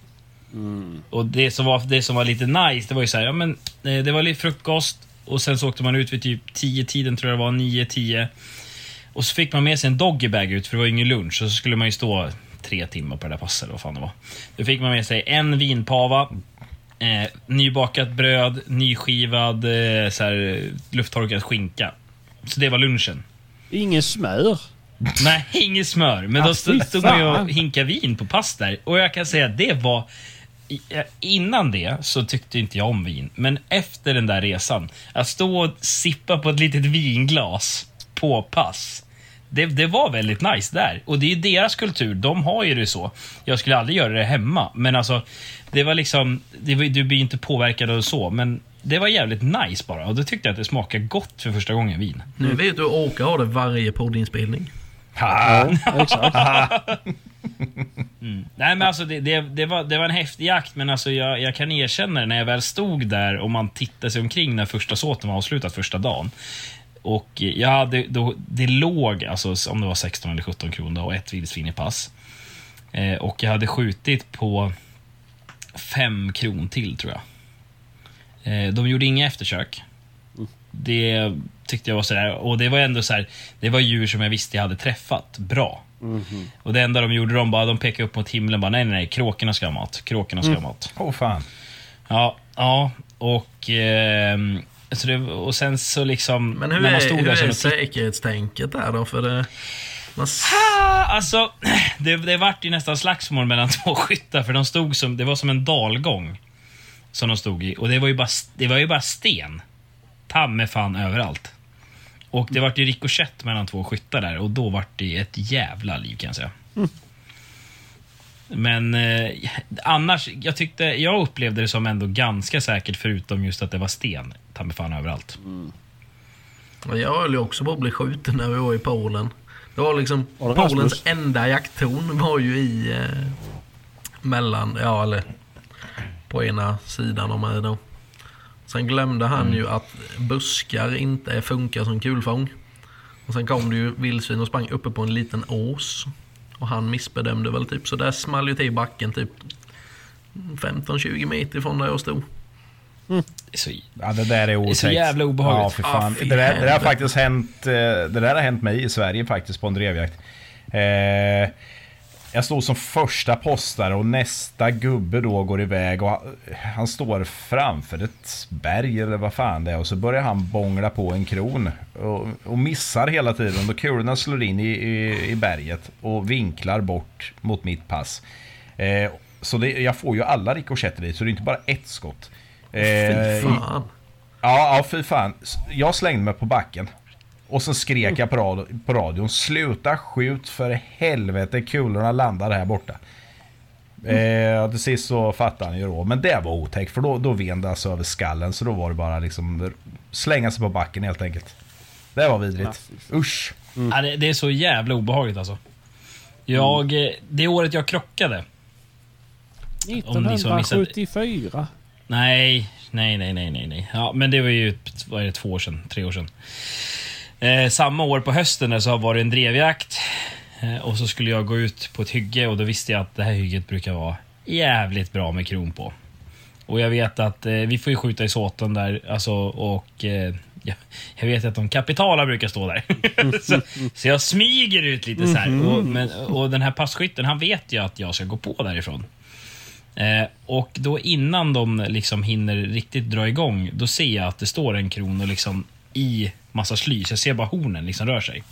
S4: Och det som, var, det som var lite nice, det var ju så här, ja men eh, det var lite frukost och sen så åkte man ut vid typ 10-tiden, tror jag det var, 9-10. Och så fick man med sig en doggybag ut, för det var ju ingen lunch. Och så skulle man ju stå tre timmar på det där passet, eller vad fan det var. Då fick man med sig en vinpava, eh, nybakat bröd, nyskivad eh, så här, lufttorkad skinka. Så det var lunchen.
S2: Ingen smör.
S4: Nej, inget smör. Men
S2: Ah,
S4: då stod,
S2: fy
S4: stod man ju och hinkade vin på pass där. Och jag kan säga att det var... eh, Innan det så tyckte inte jag om vin. Men efter den där resan, att stå och sippa på ett litet vinglas på pass. Det, det var väldigt nice där. Och det är ju deras kultur. De har ju det så. Jag skulle aldrig göra det hemma. Men alltså, det var liksom... Det var, du blir ju inte påverkad av så, men det var jävligt nice bara. Och då tyckte jag att det smakade gott för första gången vin.
S5: Nu vet du Åke har det varje poddinspelning.
S3: Ha!
S2: Ja, exakt.
S4: Nej men alltså det, det, det, var, det var en häftig jakt, men alltså jag, jag kan erkänna det, när jag väl stod där och man tittade sig omkring när första såten var avslutad första dagen. Och jag hade, då, det låg, alltså om det var 16 eller 17 kronor och ett vildsvin i pass. Eh, och jag hade skjutit på fem kron till tror jag. Eh, de gjorde inga eftersök. Det tyckte jag var sådär, och det var ändå så här, det var djur som jag visste jag hade träffat bra. Och det enda de gjorde, de bara, de pekade upp mot himlen bara, nej nej nej, kråkorna ska ha mat, kråkorna ska ha mat.
S3: Åh fan.
S4: Ja, ja, och... ehm, så det, och sen så liksom...
S5: Men hur
S4: när man
S5: är,
S4: stod
S5: hur
S4: där sen
S5: är
S4: och
S5: säkerhetstänket där då? För det... Man,
S4: Ah, Alltså, det, det vart ju nästan slagsmål mellan två skyttar, för de stod som, det var som en dalgång. Som de stod i. Och det var ju bara, det var ju bara sten. Ta med fan överallt. Och det vart ju rikoschett mellan två skyttar där och då vart det ett jävla liv kan jag säga. Men eh, annars, jag tyckte, jag upplevde det som ändå ganska säkert förutom just att det var sten. Ta med fan överallt.
S5: jag höll ju också på att bli skjuten när vi var i Polen. Det var liksom
S2: Var det Rasmus?
S5: Polens enda jakttorn var ju i eh, mellan, ja eller på ena sidan av mig då. Sen glömde han
S2: Mm.
S5: ju att buskar inte funkar som kulfång. Och sen kom det ju vildsvin och sprang uppe på en liten ås. Och han missbedömde väl typ, så där small ju till backen typ 15-20 meter ifrån där jag stod.
S4: Det är så,
S3: Ja, det där är otäckt.
S4: så jävla obehagligt.
S3: Ja, för fan.
S5: Ah,
S3: det, där, det där har faktiskt hänt, eh, det där har hänt mig i Sverige faktiskt på en drevjakt. Eh, jag stod som första postare och nästa gubbe då går iväg och han, han står framför ett berg eller vad fan det är och så börjar han bångla på en kron och, och missar hela tiden. Då kulorna slår in i, i, i berget och vinklar bort mot mitt pass. Eh, så det, jag får ju alla rikoschetter dit så det är inte bara ett skott.
S5: Fy
S3: Eh,
S5: fan.
S3: Ja, ja fy fan. Jag slängde mig på backen. Och så skrek jag på, radio, på radion. Sluta skjut för helvete. Kulorna landar här borta. Eh, till sist så fattade han ju då. Men det var otäckt. För då, då vände alltså över skallen. Så då var det bara liksom slänga sig på backen helt enkelt. Det var vidrigt. Usch.
S4: Ja, det, det är så jävla obehagligt alltså. Jag, eh, Det året jag krockade. Om ni som har missat-
S2: 1974.
S4: Nej, nej, nej, nej, nej, nej. Ja, men det var ju vad är det, två år sedan, tre år sedan. Eh, samma år på hösten så var det en drevjakt. Eh, och så skulle jag gå ut på ett hygge och då visste jag att det här hygget brukar vara jävligt bra med kron på. Och jag vet att eh, vi får ju skjuta i såten där, alltså och eh, ja, jag vet att de kapitala brukar stå där. så, så jag smyger ut lite så här. Och, men, och den här passkytten, han vet ju att jag ska gå på därifrån. Eh, och då innan de liksom hinner riktigt dra igång, då ser jag att det står en kron och liksom i massa sly. Så jag ser bara hornen liksom rör sig.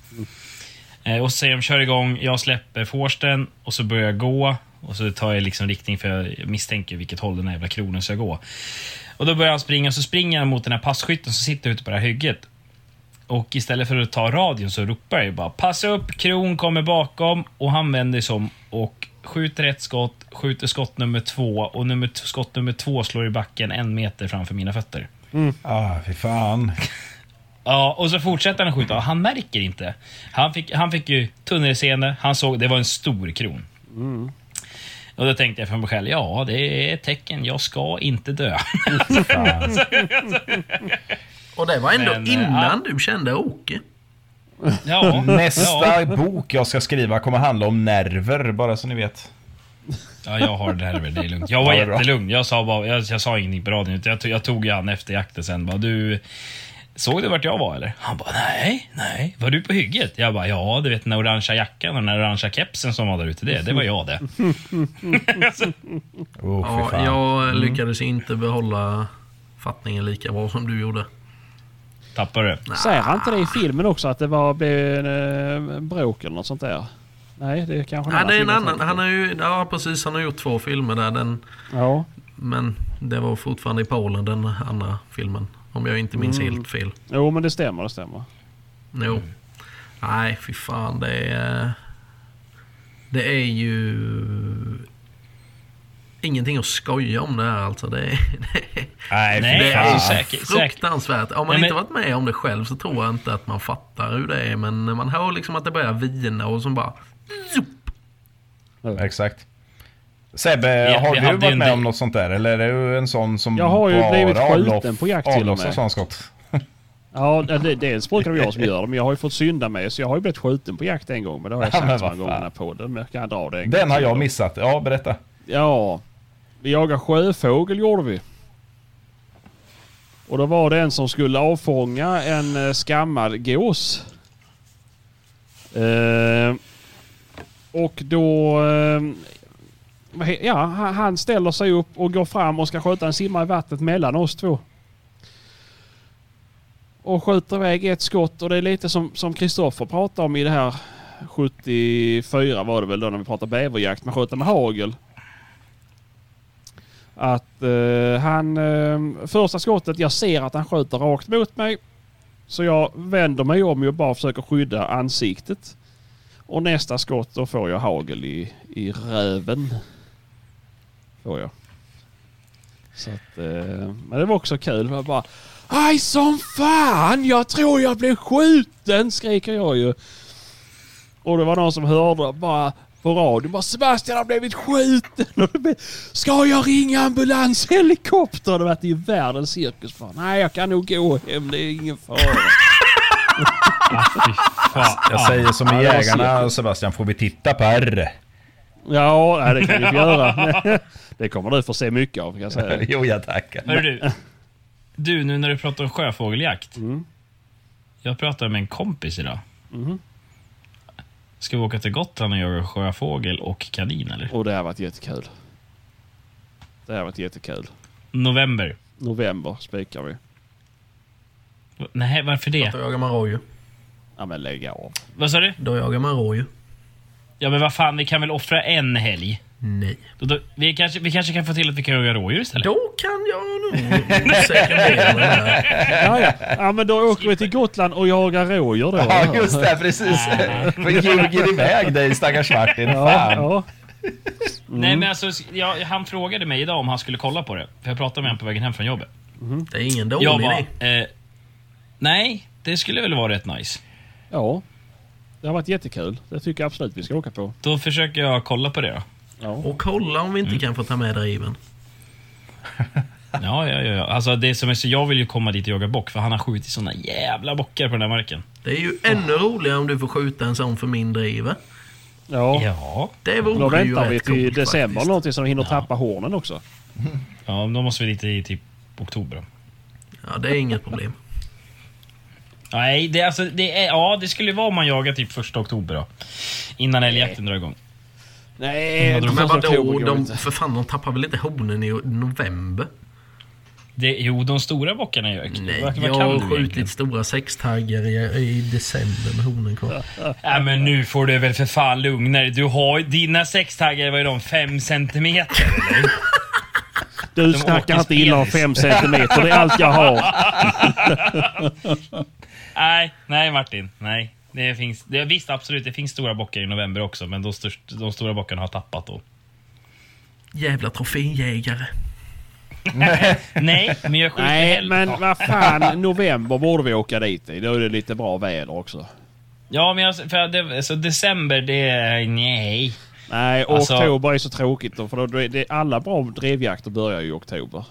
S4: Eh, och så säger de kör igång, jag släpper forsten och så börjar jag gå. Och så tar jag liksom riktning för jag misstänker vilket håll den här jävla kronen ska gå. Och då börjar han springa, så springer han mot den här passkytten som sitter ute på det här hygget. Och istället för att ta radion så ropar jag bara Passa upp, kron kommer bakom. Och han vänder sig om och skjuter ett skott, skjuter skott nummer två och nummer, skott nummer två slår i backen en meter framför mina fötter.
S3: Ah, fy fan.
S4: Ja, och så fortsätter han skjuta och han märker inte. Han fick, han fick ju tunnelseende, han såg, det var en stor kron. Och då tänkte jag för mig själv, ja det är ett tecken, jag ska inte dö.
S5: Och det var ändå
S4: Men, eh,
S5: innan du kände Åke.
S4: ja,
S3: Nästa
S4: ja,
S3: bok jag ska skriva kommer handla om nerver, bara så ni vet.
S4: ja, jag har det här, det är lugnt. Jag var
S3: Ja,
S4: jättelugn, jag sa, bara, jag, jag sa ingenting på radion. Jag, tog- jag tog ju han efter jakten sen. Bara, du, Såg du vart jag var eller? Han bara, nej, nej. Var du på hygget? Jag bara, ja, du vet den orangea jackan och den orangea kepsen som var där ute, det, det var jag det.
S3: Oh,
S5: Ja, jag lyckades inte behålla fattningen lika bra som du gjorde.
S4: Tappade du?
S2: Säger han inte det i filmen också att det var blev en eh, bråk eller något sånt där? Nej, det är kanske
S5: Nej, det är en annan. Han har ju, ja precis, han har gjort två filmer där. Den,
S2: Ja,
S5: men det var fortfarande i Polen den andra filmen. Om jag inte minns
S2: Mm.
S5: helt fel.
S2: jo men det stämmer, det stämmer.
S5: Jo. Nej, fy fan. Det är... Det är ju... Ingenting att skoja om det här alltså. Det är, det är,
S3: Nej,
S5: det är
S4: säkert-
S5: fruktansvärt. Om man
S4: Nej, men-
S5: inte varit med om det själv så tror jag inte att man fattar hur det är. Men man hör liksom att det börjar vina och så bara...
S3: Exakt. Sebbe,
S4: Vi-
S3: har du varit med
S4: del-
S3: om något sånt där? Eller är du en sån som
S2: Jag har ju
S3: bara
S2: blivit skjuten på jakt till och med.
S3: sådana skott?
S2: Ja, det, dels brukar det vara jag som gör det, men jag har ju fått synda med så jag har ju blivit skjuten på jakt en gång. Men det har jag
S3: Ja,
S2: sagt så
S3: vad
S2: många gånger den. Men jag kan dra det en
S3: Den
S2: gång
S3: har jag missat. Ja, berätta.
S2: Ja, vi jagade sjöfågel gjorde vi. Och då var det en som skulle avfånga en eh, skammad gås. Eh, och då... Eh, ja, han ställer sig upp och går fram och ska skjuta en simma i vattnet mellan oss två. Och skjuter iväg ett skott och det är lite som som Kristoffer pratade om i det här 74 var det väl då när vi pratade bäverjakt. med skjuta med hagel. Att eh, han... Eh, första skottet, jag ser att han skjuter rakt mot mig. Så jag vänder mig om och bara försöker skydda ansiktet. Och nästa skott då får jag hagel i, i röven. Får jag. Så att, eh, men det var också kul. Jag bara Aj som fan! Jag tror jag blev skjuten! Skriker jag ju. Och det var någon som hörde bara på radion bara Sebastian har blivit skjuten! Och det blev, Ska jag ringa ambulans, helikopter? Det var i världens cirkus. Fan. Nej, jag kan nog gå hem. Det är ingen fara.
S4: Fan.
S3: Jag säger som i Jägarna, Sebastian, får vi titta på R?
S2: Ja, nej, det kan vi göra. Det kommer du få se mycket av kan jag säga.
S3: jo, jag tackar.
S4: Hör du, du, nu när du pratar om sjöfågeljakt.
S2: Mm.
S4: Jag pratade med en kompis idag.
S2: Mhm.
S4: Ska vi åka till Gotland och jaga sjöfågel och kanin eller?
S2: Och det har varit jättekul. Det har varit jättekul.
S4: November.
S2: November spikar vi.
S4: Nej, varför det?
S5: Då jagar man rådjur.
S2: Ja men lägg av.
S4: Vad sa du?
S5: Då jagar man rådjur.
S4: Ja men vad fan, vi kan väl offra en helg?
S5: Nej.
S4: Då, då, vi, kanske, vi kanske kan få till att vi kan jaga rådjur istället?
S5: Då kan jag nog.
S2: Ja, ja. ja men då åker vi till Gotland och jagar rådjur då.
S3: Ja, just det, precis. För ljuger iväg dig, stackars Martin.
S2: Ja,
S3: Fan.
S2: ja.
S4: Nej men alltså, jag, han frågade mig idag om han skulle kolla på det. För jag pratade med honom på vägen hem från jobbet.
S5: Det är ingen dålig idé.
S4: eh, nej, det skulle väl vara rätt nice.
S2: ja. Det har varit jättekul. Det tycker jag absolut vi ska åka på.
S4: Då försöker jag kolla på det då.
S2: Ja.
S5: Och kolla om vi inte kan få ta med driven.
S4: Ja, ja, ja. ja. Alltså det som är så, jag vill ju komma dit och jaga bock, för han har skjutit såna jävla bockar på den där marken.
S5: Det är ju ännu roligare om du får skjuta en sån för min driver.
S2: Ja.
S4: Ja.
S5: Det
S2: Då
S5: vore ju
S2: väntar vi till december
S5: faktiskt.
S2: någonting så de hinner tappa hornen också.
S4: Ja, då måste vi dit i typ oktober. då.
S5: Ja, det är inget problem.
S4: Nej, det, är alltså, det, är, ja, det skulle vara om man jagar typ första oktober då. Innan älgjakten drar igång.
S2: Nej,
S4: Men
S2: det
S5: Men vadå? De, för fan, de tappar väl inte hornen i november?
S4: Det, jo, de stora bockarna gör
S5: Nej,
S4: vad, vad
S5: jag har skjutit
S4: egentligen?
S5: stora sextaggar i, i december med hornen kvar.
S4: Nej, men nu får du väl för fan lugna dig. Du har dina sextaggar, vad är de? Fem centimeter eller?
S2: Du
S4: de
S2: snackar inte illa om fem centimeter. Det är allt jag har.
S4: nej, nej Martin. Nej. Det finns, det, visst, absolut, det finns stora bockar i november också, men de, störst, de stora bockarna har tappat då.
S5: Jävla troféjägare.
S4: Nej, men jag skjuter
S2: Nej,
S4: hellre-
S2: men vad fan. November borde vi åka dit i. Då är det lite bra väder också.
S4: Ja, men jag, för det, så december, det är... Nej.
S2: Nej,
S4: Alltså-
S2: oktober är så tråkigt då. För då, det, alla bra drevjakter börjar ju i oktober.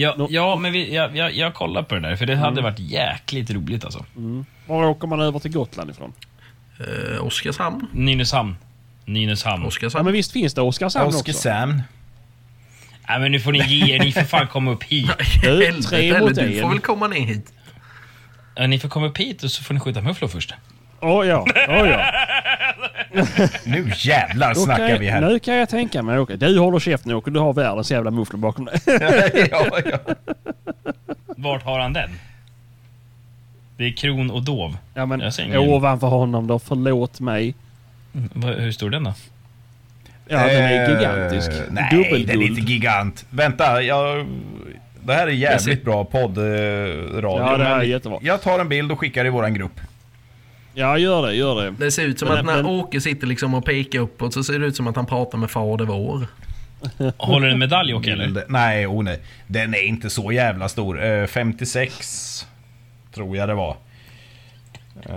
S4: Ja,
S2: Nå-
S4: ja men vi, jag, jag, jag kollar på det där, för det hade varit jäkligt roligt alltså.
S2: Var åker man över till Gotland ifrån?
S5: Eh, Oskarshamn.
S4: Nynäshamn. Nynäshamn.
S2: Ja,
S5: Oskarshamn.
S2: men visst finns det Oskarshamn också?
S3: Oskarshamn.
S4: Nej, men nu får ni ge er. Ni får fan komma upp hit.
S2: Du, tre
S5: eller
S2: mot
S5: du får väl komma ner hit.
S4: Ja, ni får komma upp hit och så får ni skjuta mufflon först.
S2: Åh ja, åh ja.
S3: Nu jävlar
S2: Då kan
S3: snackar
S2: jag,
S3: vi här.
S2: Nu kan jag tänka mig Åke. Du håller käften Åke. Du har världens jävla mufflor bakom dig.
S3: ja, ja.
S4: Vart har han den? Det är kron och dov.
S2: Ja men
S4: Jag ser ingen-
S2: ovanför honom då. Förlåt mig.
S4: Mm, Hur stor är den då?
S2: Ja den är
S3: Eh,
S2: gigantisk.
S3: Nej, den är
S2: Dubbelguld.
S3: inte gigant. Vänta, jag... Det här är jävligt bra poddradio.
S2: Ja, det här är jättebra.
S3: Jag tar en bild och skickar i våran grupp.
S2: Ja gör det, gör det.
S5: Det ser ut som
S2: Men-
S5: att när
S2: men-
S5: Åke sitter liksom och pekar uppåt så ser det ut som att han pratar med Fader vår.
S4: Håller den medalj Åke eller?
S3: Nej, oh nej. Den är inte så jävla stor. Eh, 56 tror jag det var. Eh,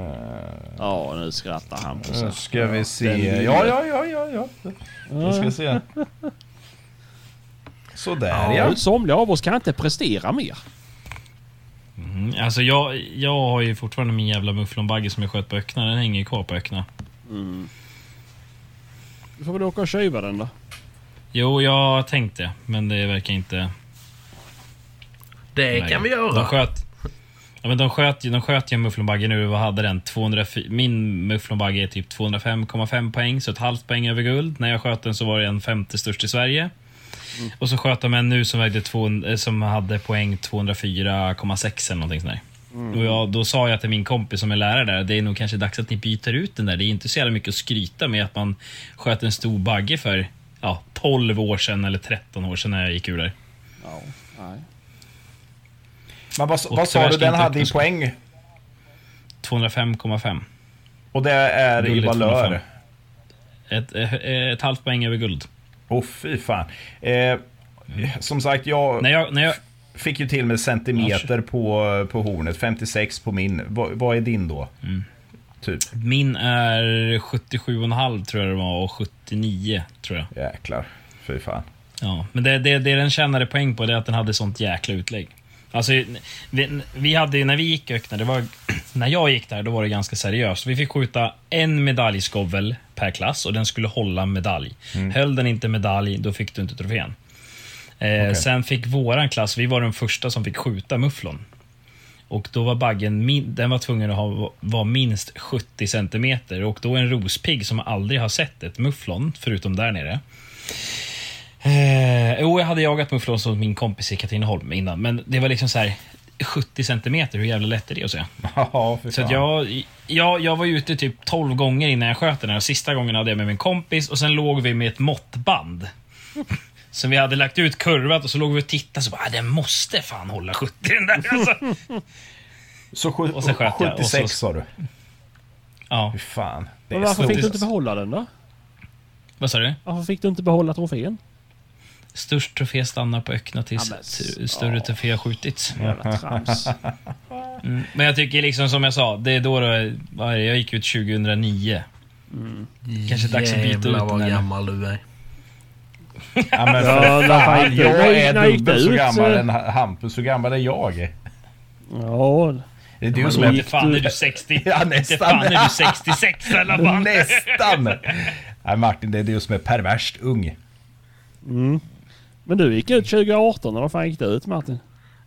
S2: Ja nu skrattar han på
S3: Nu ska vi se. Ja, ja, ja, ja, ja. Vi ska se. Sådär ja.
S2: Ja. Somliga av oss kan inte prestera mer.
S4: Mm, alltså jag, jag har ju fortfarande min jävla mufflonbagge som jag sköt på ökna. Den hänger ju kvar på ökna.
S2: Du får väl åka och tjuva den då.
S4: Jo, jag har tänkt det. Men det verkar inte...
S5: Det
S4: Nej.
S5: kan vi
S4: De
S5: göra.
S4: sköt... Ja, men de sköt de sköt ju en mufflonbagge nu. Vad hade den? 204, min mufflonbagge är typ 205,5 poäng, så ett halvt poäng över guld. När jag sköt den så var det en femte störst i Sverige. Och så sköt de en nu som, vägde två, eh, som hade poäng 204,6 eller någonting sånt där. Och jag, då sa jag till min kompis som är lärare där, det är nog kanske dags att ni byter ut den där. Det är inte så jävla mycket att skryta med att man sköt en stor bagge för ja, 12 år sedan eller 13 år sedan när jag gick ur där.
S2: Ja, nej.
S3: Men vad,
S4: Och
S3: vad sa du den hade i poäng?
S4: 205,5.
S3: Och det är i
S4: Gulligt
S3: valör?
S4: 205. Ett, eh, ett halvt poäng över guld.
S3: Oh, fy fan. Eh, som sagt, jag
S4: När jag, när jag,
S3: fick ju till med centimeter på, på hornet. 56 på min. Vad, vad är din då?
S4: Mm.
S3: Typ.
S4: min är 77,5 tror jag det var och 79 tror jag.
S3: Jäklar. Fy fan.
S4: Ja, men det, det, det den tjänade poäng på det är att den hade sånt jäkla utlägg. Alltså, vi, vi hade när vi gick i öknen, det var, när jag gick där, då var det ganska seriöst. Vi fick skjuta en medaljskovel per klass och den skulle hålla medalj. Höll den inte medalj, då fick du inte trofén. Eh, Sen fick våran klass, vi var den första som fick skjuta mufflon. Och då var baggen, den var tvungen att ha, vara minst 70 centimeter och då en rospigg som aldrig har sett ett mufflon, förutom där nere. Eh, jo, jag hade jagat mufflon som min kompis i Katrineholm innan, men det var liksom så här 70 centimeter, hur jävla lätt är det att se?
S3: Ja,
S4: Så att jag, jag, jag var ute typ 12 gånger innan jag sköt den här. Sista gången hade jag med min kompis och sen låg vi med ett måttband. Som vi hade lagt ut kurvat och så låg vi och tittade så bara, ah, den måste fan hålla 70 den där. Alltså.
S3: Så sju,
S4: och sen sköt jag, och
S3: 76
S4: så-
S3: sa du?
S4: Ja,
S3: Fy fan. Det
S2: Men
S3: är
S2: varför fick du inte behålla den då?
S4: vad sa du?
S2: Varför fick du inte behålla trofén?
S4: Störst trofé stannar på ökna tills
S2: Ja,
S4: större
S2: ja.
S4: trofé har skjutits.
S2: Jävla trams.
S4: Mm. Men jag tycker liksom som jag sa, det är då det, vad är det, jag gick ut 2009. Kanske dags att byta ut
S5: Jävlar
S4: den
S5: vad
S4: här.
S5: gammal du är.
S3: Ja, men
S2: Ja,
S3: fan, jag är dubbelt så gammal än Hampus. Hur gammal är jag?
S2: Ja,
S3: Det är du som är...
S4: fan är du 60.
S3: Ja,
S4: Inte
S3: nästan.
S4: fan är du 66 i alla fall.
S3: Nästan! Nej Martin, det är du som är perverst ung.
S2: Mm. Men du gick ut 2018, eller vad fan gick du ut Martin?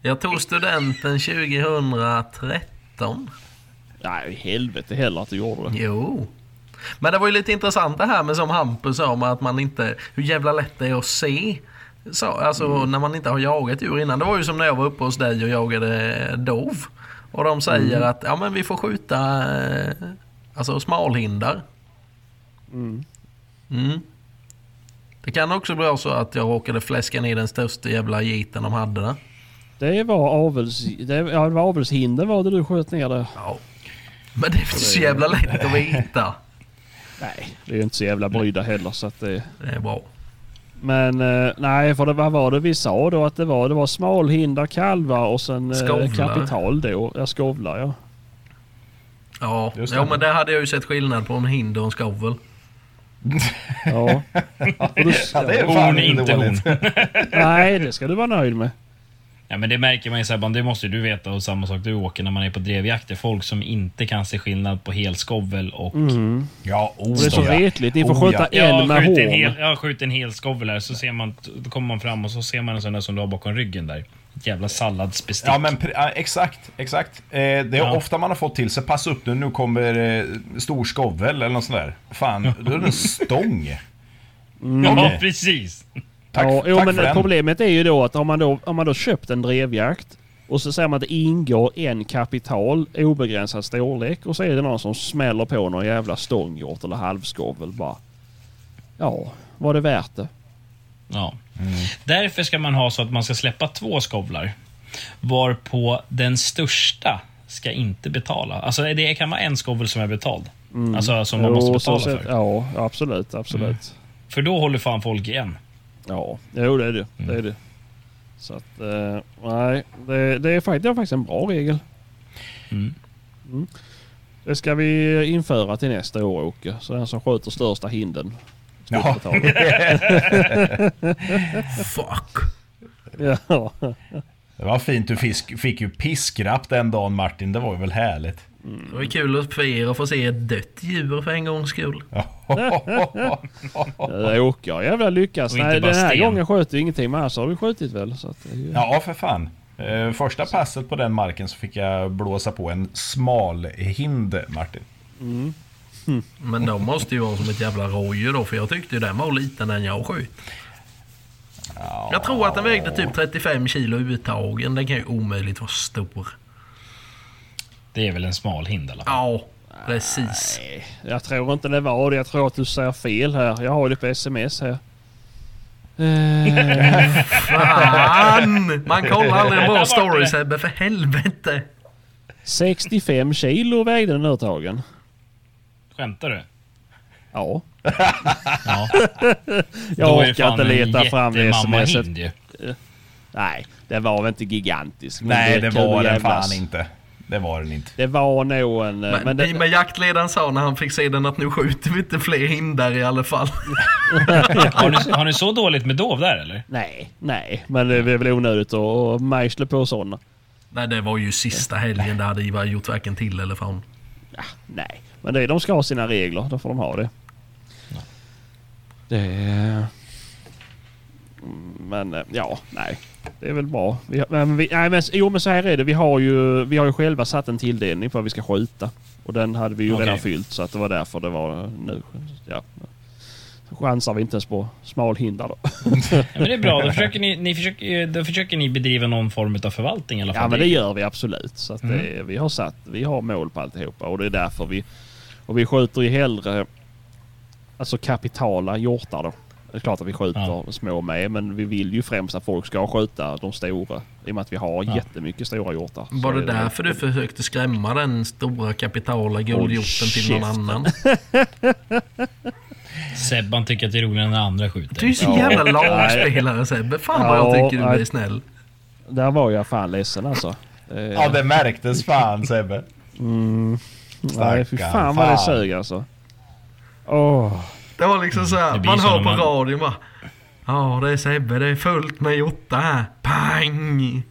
S5: Jag tog studenten 2013.
S2: Nej, helvete heller att du gjorde det.
S5: Jo. Men det var ju lite intressant det här med som Hampus sa med att man inte... Hur jävla lätt det är att se. Så, alltså när man inte har jagat djur innan. Det var ju som när jag var uppe hos dig och jagade dov. Och de säger att ja men vi får skjuta eh, alltså smalhindar.
S2: Mm.
S5: Det kan också vara så att jag råkade fläska ner den största jävla giten de hade där.
S2: Det var avels... Det, ja, det var avelshinder var det du sköt ner där.
S5: Ja. Men det är inte så jävla lätt att veta.
S2: Nej, det är ju inte så jävla brydda heller så att det...
S5: Det är bra.
S2: Men eh, nej, för det, vad var det vi sa då att det var? Det var smalhinder, kalvar och sen eh,
S5: Skovlar.
S2: kapital då. Ja, skovlar ja.
S5: Ja,
S3: det.
S5: ja men där hade jag ju sett skillnad på en hinder och en skovel.
S2: Ja. Och du,
S3: Ja, det är fan
S4: inte
S3: dåligt.
S2: Nej, det ska du vara nöjd med.
S4: Ja, men det märker man ju Sebban, det måste ju du veta och samma sak du åker när man är på drevjakter. Folk som inte kan se skillnad på helskovel och...
S3: Ja, oh,
S2: det är så
S3: ja.
S2: retligt. Ni får
S3: Oh,
S2: skjuta
S3: ja.
S2: en
S4: Jag
S2: med
S4: hel, jag har skjutit en hel skovel här, så ser man, då kommer man fram och så ser man en sån där som du har bakom ryggen där. Jävla salladsbestick.
S3: Ja men ja, exakt, exakt. Eh, det är
S4: Ja.
S3: ofta man har fått till sig, passa upp nu, nu kommer eh, stor skovel eller något sånt där. Fan, då är det en stång.
S4: ja
S3: Okej.
S4: precis.
S3: Tack,
S2: ja, jo,
S3: tack
S2: men
S3: för den.
S2: problemet är ju då att om man då, om man då köpt en drevjakt och så säger man att det ingår en kapital, obegränsad storlek och så är det någon som smäller på någon jävla stånghjort eller halvskovel bara. Ja, var det värt det?
S4: Ja. Därför ska man ha så att man ska släppa två skovlar. Varpå den största ska inte betala. Alltså det kan vara en skovel som är betald. Alltså som man måste
S2: Jo, så
S4: betala
S2: sett-
S4: för.
S2: Ja, absolut, absolut.
S4: För då håller fan folk igen.
S2: Ja, jo det är det. Det är det. Så att, eh, nej, det, det, är faktiskt, det är faktiskt en bra regel.
S4: Mm.
S2: Mm. Det ska vi införa till nästa år Åke. Så den som skjuter största hinden
S3: Ja.
S5: Fuck.
S2: ja.
S3: Det var fint, du fisk, fick ju piskrapp den dagen Martin, det var ju väl härligt.
S5: Det var kul för er att få se ett dött djur för en gångs skull.
S2: Åke har jävla lyckats.
S4: Och inte
S2: Nej,
S4: bara
S2: den här
S4: sten.
S2: gången sköt du ingenting men annars har du skjutit väl? Så att ju...
S3: Ja, för fan. Eh, Första passet på den marken så fick jag blåsa på en smal hind, Martin.
S5: Men de måste ju vara som ett jävla rådjur då, för jag tyckte ju den var liten den jag sköt. Jag tror att den vägde typ 35 kilo uttagen. Den kan ju omöjligt vara stor.
S4: Det är väl en smal hind i alla fall.
S5: Ja, precis.
S2: Nej, jag tror inte det var det. Jag tror att du säger fel här. Jag har det på sms här. Eh,
S5: Fan! Man kollar aldrig en bra story Sebbe, för helvete.
S2: 65 kilo vägde den urtagen.
S4: Skämtar du?
S2: Ja.
S4: Ja.
S2: Jag
S4: det
S2: orkar inte leta fram det smset.
S4: ju.
S2: Nej, det var väl inte gigantisk.
S3: Nej, det
S2: kul
S3: var den
S2: jävlas.
S3: fan inte. Det var den inte.
S2: Det var nog en...
S5: Men,
S2: Men, det,
S5: men jaktledaren sa när han fick se den att nu skjuter vi inte fler hindar i alla fall.
S4: Har ni, har ni så dåligt med dov där eller?
S2: nej, nej. Men det är väl onödigt att mejsla på sådana.
S5: Nej, det var ju sista helgen. Det hade Ivar gjort varken till eller från.
S2: Nej, men det, de ska ha sina regler. Då får de ha det. Det... är- Mm, Men eh, ja, nej. Det är väl bra. Vi, men vi, nej, men, jo men så här är det. Vi har ju, vi har ju själva satt en tilldelning för vad vi ska skjuta. Och den hade vi ju
S4: Okej.
S2: redan fyllt så att det var därför det var nu. Ja. Så chansar vi inte ens på smalhindar då.
S4: Ja, men det är bra. Då försöker ni, ni försöker, då försöker ni bedriva någon form av förvaltning i alla fall.
S2: Ja men det gör vi absolut. Så att det, vi har satt, vi har mål på alltihopa och det är därför vi... Och vi skjuter ju hellre alltså kapitala hjortar då. Det är klart att vi skjuter
S4: Ja.
S2: små med men vi vill ju främst att folk ska skjuta de stora. I och med att vi har
S4: Ja.
S2: jättemycket stora hjortar.
S5: Var det
S2: är
S5: därför du försökte skrämma den stora kapitala guldhjorten till någon annan?
S4: Sebban tycker att det är roligare när andra skjuter.
S5: Du är så
S2: Ja.
S5: jävla lagspelare Sebbe. Fan vad jag
S2: Ja,
S5: tycker du är snäll.
S2: Där var jag fan ledsen alltså. Eh,
S3: Ja, det märktes fan Sebbe.
S2: Nej fy fan vad det sög alltså. Åh.
S5: Det var liksom så här, man hör på
S4: man-
S5: radion bara. Ja, det är Sebbe. Det är fullt med hjortar här. Pang!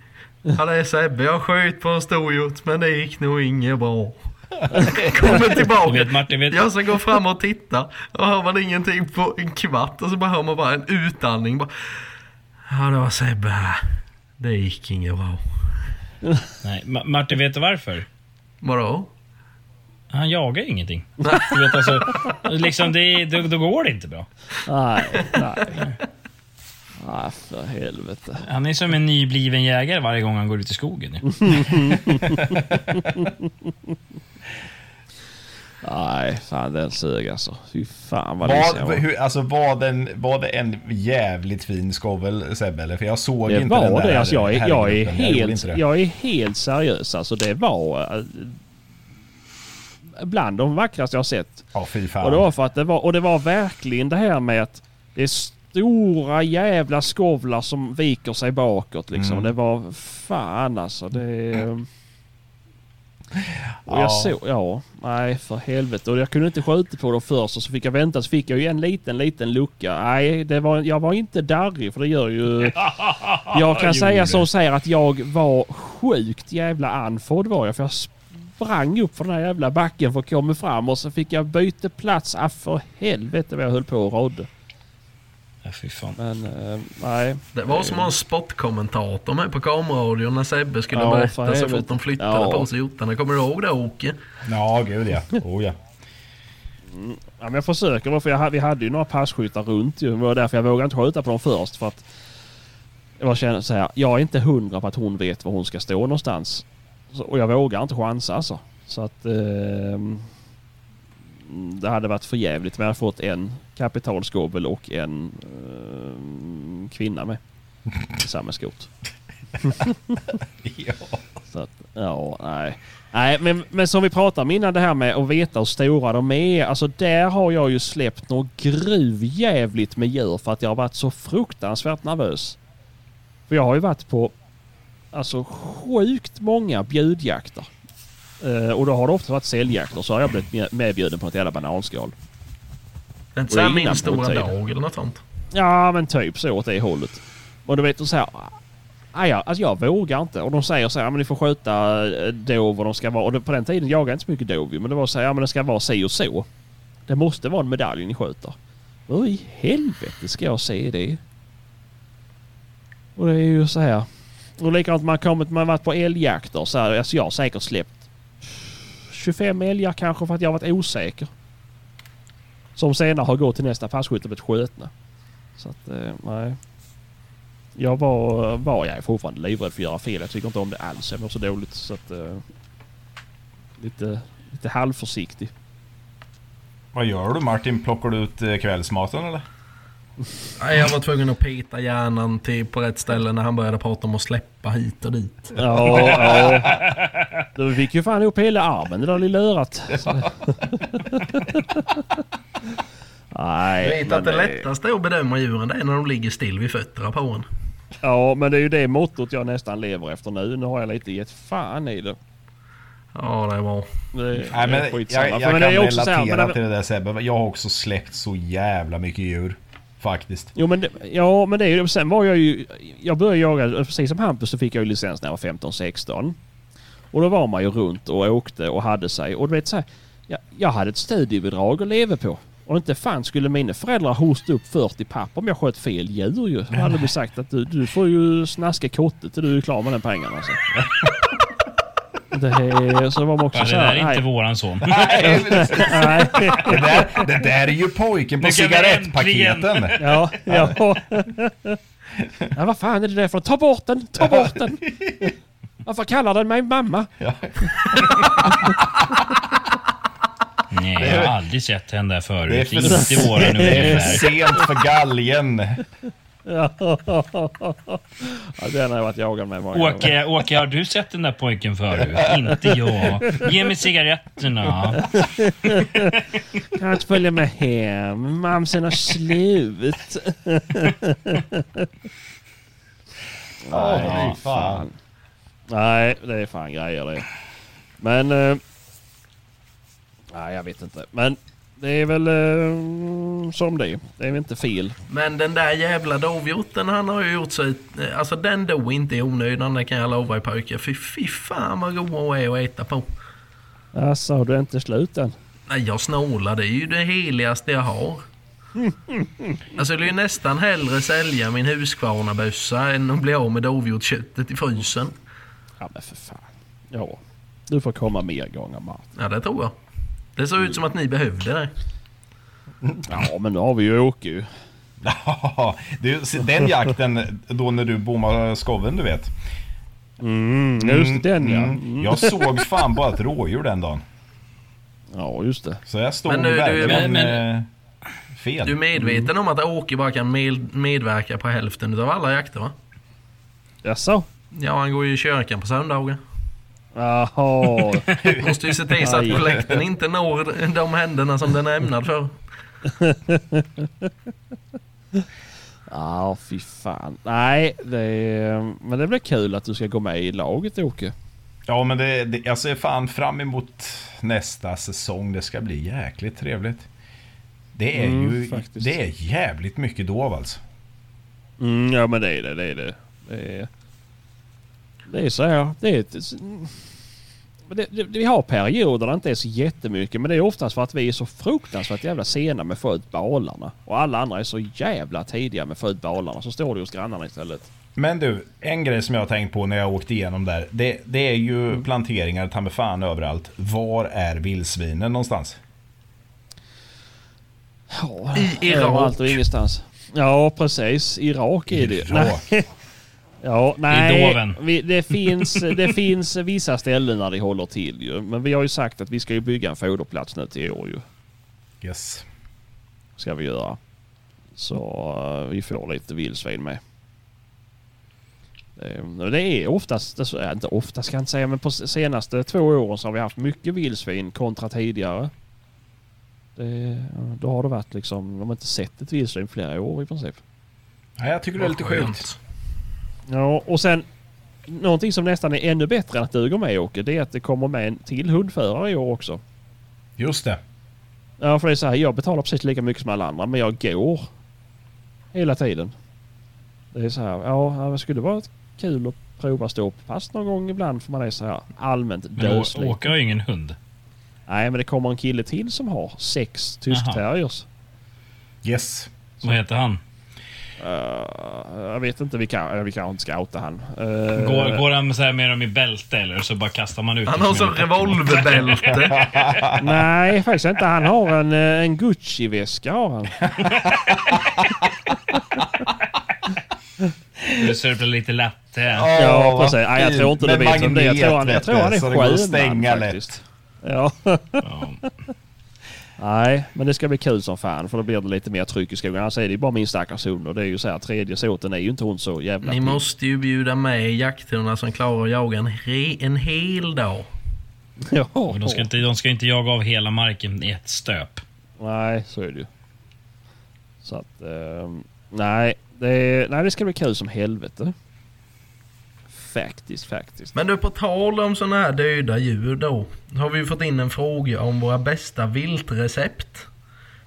S5: Ja, det är Sebbe. Jag sköt på en stor hjort, men det gick nog inget bra. Kommer
S4: Du
S5: tillbaka.
S4: vet Martin, vet,
S5: Jag ska gå fram och titta. Och hör man ingenting på en kvart. Och så bara hör man bara en utandning. Bara, ja, det var Sebbe här. Det gick inget bra.
S4: nej, Ma- Martin, vet du varför?
S5: Vadå?
S4: Han jagar ju ingenting. Du vet alltså, liksom det, då, då går det inte bra.
S2: Nej, nej. Ah, för helvete.
S4: Han är som en nybliven jägare varje gång han går ut i skogen.
S2: Nej, fan den sög alltså. Fy fan vad
S3: Var,
S2: var.
S3: hur, alltså, var, den, var det en jävligt fin skovel Sebbe? Eller? För jag såg
S2: Det
S3: inte den
S2: var
S3: där
S2: det. Alltså jag, är, jag, är helt,
S3: det.
S2: jag är helt seriös. Alltså det var eh, bland de vackraste jag har sett.
S3: Ja, fy fan.
S2: Och det var för att det var, och det var verkligen det här med att det är stora jävla skovlar som viker sig bakåt liksom.
S3: Mm.
S2: Det var fan alltså. Det, Och jag såg, ja, nej för helvete. Och jag kunde inte skjuta på dem först och så fick jag vänta så fick jag ju en liten, liten lucka. Nej, det var, jag var inte darrig för det gör ju... Jag kan säga som säger att jag var sjukt jävla andfådd var jag. För jag sprang upp för den här jävla backen för att komma fram och så fick jag byta plats. Ah, för helvete vad jag höll på och rådde.
S4: Ja, fy fan.
S2: Men eh, nej.
S5: Det var som en sportkommentator med på kameraradion när Sebbe skulle
S2: Ja,
S5: berätta så
S2: helvete.
S5: fort de flyttade
S2: Ja.
S5: på sig hjortarna. Kommer du ihåg det Åke?
S3: Ja, gud ja. Oh, ja.
S2: Ja, men jag försöker för jag, ha- vi hade ju några passkyttar runt ju. Det var därför jag vågade inte skjuta på dem först. För att jag känner så här, jag är inte hundra på att hon vet var hon ska stå någonstans. Och jag vågar inte chansa alltså. Så att ehm, det hade varit för jävligt men jag hade fått en kapitalskovel och en ehm, kvinna med. I samma skot.
S3: ja.
S2: Så att, ja, nej. Nej, men, men som vi pratade om innan det här med att veta hur stora de är. Alltså där har jag ju släppt något gruvjävligt med djur för att jag har varit så fruktansvärt nervös. För jag har ju varit på alltså sjukt många bjudjakter. Eh, och då har det ofta varit säljjakter så har jag blivit med- medbjuden på ett jävla bananskal.
S5: Det är inte
S2: Och det är
S5: såhär min stora
S2: provtid.
S5: dag eller något sånt.
S2: Ja, men typ så åt det hållet. Och du vet, och så här... aj, ja, alltså jag vågar inte. Och de säger så här, men ni får skjuta eh, dov och de ska vara... Och på den tiden jagade jag inte så mycket dov men det var så här, ja men det ska vara si och så. Det måste vara en medalj ni skjuter. Hur i helvete ska jag se det? Och det är ju så här... Och likadant man kommit, man varit på älgjakter så här, alltså jag har säkert släppt 25 älgar kanske för att jag har varit osäker. Som senare har gått till nästa passkytte och blivit skjutna. Så att, eh, nej. Jag var, var jag är fortfarande livrädd för att göra fel. Jag tycker inte om det alls. Jag mår så dåligt så att... Eh, lite, lite halvförsiktig.
S3: Vad gör du Martin? Plockar du ut eh, kvällsmaten eller?
S5: Nej, jag var tvungen att peta hjärnan till på rätt ställe när han började prata om att släppa hit och dit.
S2: Ja, ja. Du fick ju fan ihop hela armen det där lilla örat. Så- Nej.
S5: Du vet att det
S2: det-
S5: lättaste att bedöma djuren det är när de ligger still vid fötterna på en.
S2: Ja, men det är ju det mottot jag nästan lever efter nu. Nu har jag lite gett fan i det.
S5: Ja, det
S3: Nej,
S2: är
S3: men
S2: skitsamma.
S3: jag,
S2: För
S3: jag
S2: men
S3: kan relatera till det där Sebbe. Jag har också släppt så jävla mycket djur. Faktiskt.
S2: Jo men, det, ja, men det är ju... Sen var jag ju... Jag började jaga, precis som Hampus, så fick jag ju licens när jag var 15-16. Och då var man ju runt och åkte och hade sig. Och du vet så här, jag, jag hade ett studiebidrag att leva på. Och inte fan skulle mina föräldrar hosta upp 40 papp om jag sköt fel djur ju. Då hade vi sagt att du, du får ju snaska kottet och du är klar med den pengarna alltså. Det, är- så var man också
S4: Ja, det
S2: så
S4: där
S2: här,
S4: är inte
S2: nej,
S4: våran son.
S3: Nej,
S2: nej.
S3: det, där, det där är ju pojken på cigarettpaketen.
S2: Ja, ja. ja. Vad fan är det där för Ta bort den! Ta bort den! Varför kallar den mig mamma?
S4: Nej, jag har aldrig sett henne där
S3: Det är
S4: förut.
S3: för-
S4: Inte våran
S3: Det är sent för galgen.
S2: Ja, ja den har jag varit jagad med många gånger.
S4: Åke, Åke, har du sett den där pojken förut? Inte jag. Ge mig cigaretterna.
S2: Kan jag inte följa med hem? Mamsen har slut. Nej, fy fan. Nej, det är fan grejer det. Men... Eh, nej, jag vet inte. Men det är väl eh, som det är. Det är väl inte fel.
S5: Men den där jävla dovhjorten han har ju gjort sig... Alltså den dog inte i onödan, det kan jag lova er pojkar. Fy, fy fan vad goda hon är att äta på.
S2: Alltså, du är inte slut än?
S5: Nej, jag snålar. Det är ju det heligaste jag har. Alltså jag vill ju nästan hellre sälja min Husqvarna-bössa än att bli av med dovhjortsköttet i frysen.
S2: Ja, men för fan. Ja. Du får komma mer gånger, Martin.
S5: Ja, det tror jag. Det såg ut som att ni behövde det.
S2: Ja, men nu har vi ju Åke ju.
S3: Du, den jakten då när du bommade skoven du vet.
S2: Mm, just den ja.
S3: Mm.
S2: Mm.
S3: Jag såg fan bara ett rådjur den dagen.
S2: Ja, just det.
S3: Så jag stod
S5: Men du-
S3: verkligen
S4: men-
S3: eh, fel.
S5: Du är medveten om att Åke bara kan med, medverka på hälften av alla jakter va?
S2: Jaså?
S5: Ja, han går ju i kyrkan på söndagar.
S2: Jaha.
S5: Måste ju se till så att kollekten inte når de händerna som den är ämnad för.
S2: Ja, fy fan. Nej, det är, men det blir kul att du ska gå med i laget Åke.
S3: Ja, men det, det, jag ser fan fram emot nästa säsong. Det ska bli jäkligt trevligt. Det är
S2: Mm,
S3: ju
S2: faktiskt.
S3: det är jävligt mycket dov alltså.
S2: Mm, ja men det är det. Det är det. Det är, det är så här. Det är ett, det, det, vi har perioder där det inte är så jättemycket men det är oftast för att vi är så fruktansvärt jävla sena med att få ut balarna. Och alla andra är så jävla tidiga med att få ut balarna. Så står det hos grannarna istället.
S3: Men du, en grej som jag har tänkt på när jag åkte igenom där. Det, det är ju
S2: Mm.
S3: planteringar ta mig fan överallt. Var är vildsvinen någonstans?
S2: Ja,
S5: I Irak.
S2: Överallt och ingenstans. Ja precis. Irak är det.
S3: Irak.
S2: Nej. Ja, nej. Vi, det, finns, det finns vissa ställen där de håller till ju. Men vi har ju sagt att vi ska ju bygga en foderplats nu till i år ju.
S3: Yes.
S2: Ska vi göra. Så eh, vi får lite vildsvin med. Det, det är oftast, det är inte oftast kan jag inte säga, men på senaste två åren så har vi haft mycket vildsvin kontra tidigare. Det, då har det varit liksom, de har inte sett ett vildsvin flera år i princip.
S3: Ja, jag tycker det är lite sjukt.
S2: Ja, och sen någonting som nästan är ännu bättre än att du går med Åke, det är att det kommer med en till hundförare i år också.
S3: Just det.
S2: Ja, för det är så här, jag betalar precis lika mycket som alla andra, men jag går hela tiden. Det är så här, ja, det skulle vara kul att prova ståpass någon gång ibland för man är så här allmänt
S4: Men
S2: döslig.
S4: Åke har ju ingen hund.
S2: Nej, men det kommer en kille till som har sex tyskterriers.
S3: Yes.
S4: Vad heter han?
S2: Uh, jag vet inte, vi, kan, vi kanske inte ska outa han. Uh,
S4: Går, går han så här, med dem i bälte eller så bara kastar man ut
S5: Han har
S4: som
S5: revolverbälte.
S2: Nej, faktiskt inte. Han har en, eh, en Gucci-väska har han.
S4: Du sörplar lite latte.
S2: Ja, precis. Nej, jag tror inte du vet om det. Jag tror han, jag tror han är
S3: så det går att
S2: sjöman
S3: stänga
S2: faktiskt. Ja.
S4: Ja.
S2: Nej, men det ska bli kul som fan för då blir det lite mer tryck i skogen. Annars är det ju bara min stackars hund och det är ju så här tredje såten är ju inte hon så jävla
S5: Ni måste ju bjuda med jakthundar som klarar att jaga en, he- en hel dag.
S2: Ja.
S4: Och de, ska inte, de ska inte jaga av hela marken i ett stöp.
S2: Nej, så är det ju. Så att... ehm, nej, det, nej, det ska bli kul som helvete. Faktiskt, faktiskt.
S5: Men du, på tal om sådana här döda djur då. Har vi fått in en fråga om våra bästa viltrecept.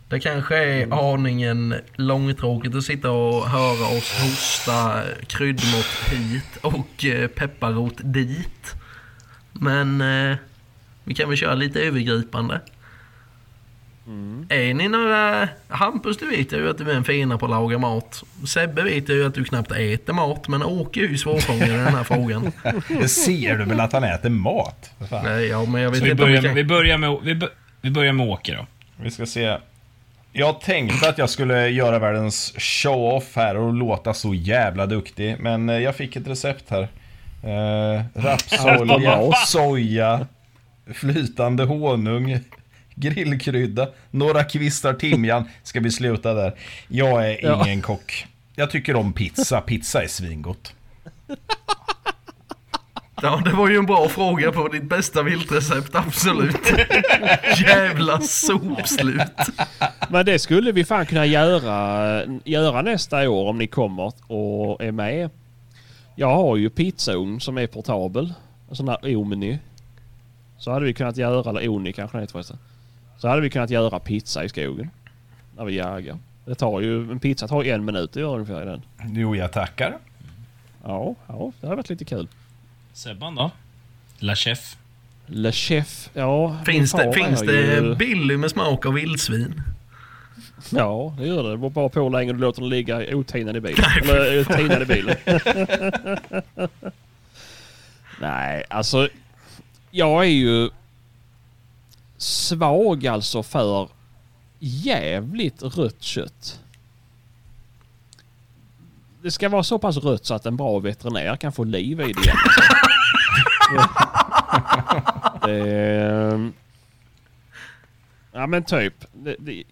S5: Det kanske är aningen långtråkigt att sitta och höra oss hosta kryddmått hit och eh, pepparrot dit. Men eh, vi kan väl köra lite övergripande. Är ni några... Hampus, du vet ju att du är en fina på att laga mat. Sebbe vet ju att du knappt äter mat, men Åke är ju svårfångad i den här frågan.
S3: Det ser du väl att han äter mat?
S5: Nej, ja, men jag vet
S4: Så vi
S5: inte om vi
S4: börjar,
S5: kan...
S4: med, vi, börjar med, vi, bör- vi börjar med Åke då.
S3: Vi ska se. Jag tänkte att jag skulle göra världens show-off här och låta så jävla duktig. Men eh, jag fick ett recept här. Eh, rapsolja, soja, flytande honung, grillkrydda, några kvistar timjan. Ska vi sluta där? Jag är
S2: Ja.
S3: ingen kock. Jag tycker om pizza. Pizza är svingott.
S5: Ja, det var ju en bra fråga på ditt bästa viltrecept, absolut. Jävla sopslut.
S2: Men det skulle vi fan kunna göra, göra nästa år om ni kommer och är med. Jag har ju pizzaugn som är portabel. En sån här Omni. Så hade vi kunnat göra, eller Oni kanske det heter förresten. Så hade vi kunnat göra pizza i skogen. När vi jagar. Det tar ju, en pizza tar ju en minut att göra ungefär i den.
S3: Jo, jag tackar.
S2: Ja, ja, det hade varit lite kul.
S4: Sebban då? La Chef.
S2: Le Chef, ja.
S5: Finns det, finns det
S2: ju-
S5: Billy med smak av vildsvin?
S2: Ja, det gör det. Det beror bara på hur länge du låter den ligga otinad i bilen. Eller tinad i bilen. Nej, alltså. Jag är ju svag alltså för jävligt rött kött. Det ska vara så pass rött så att en bra veterinär kan få liv i det igen. Ehm. Ja men typ. Det, det,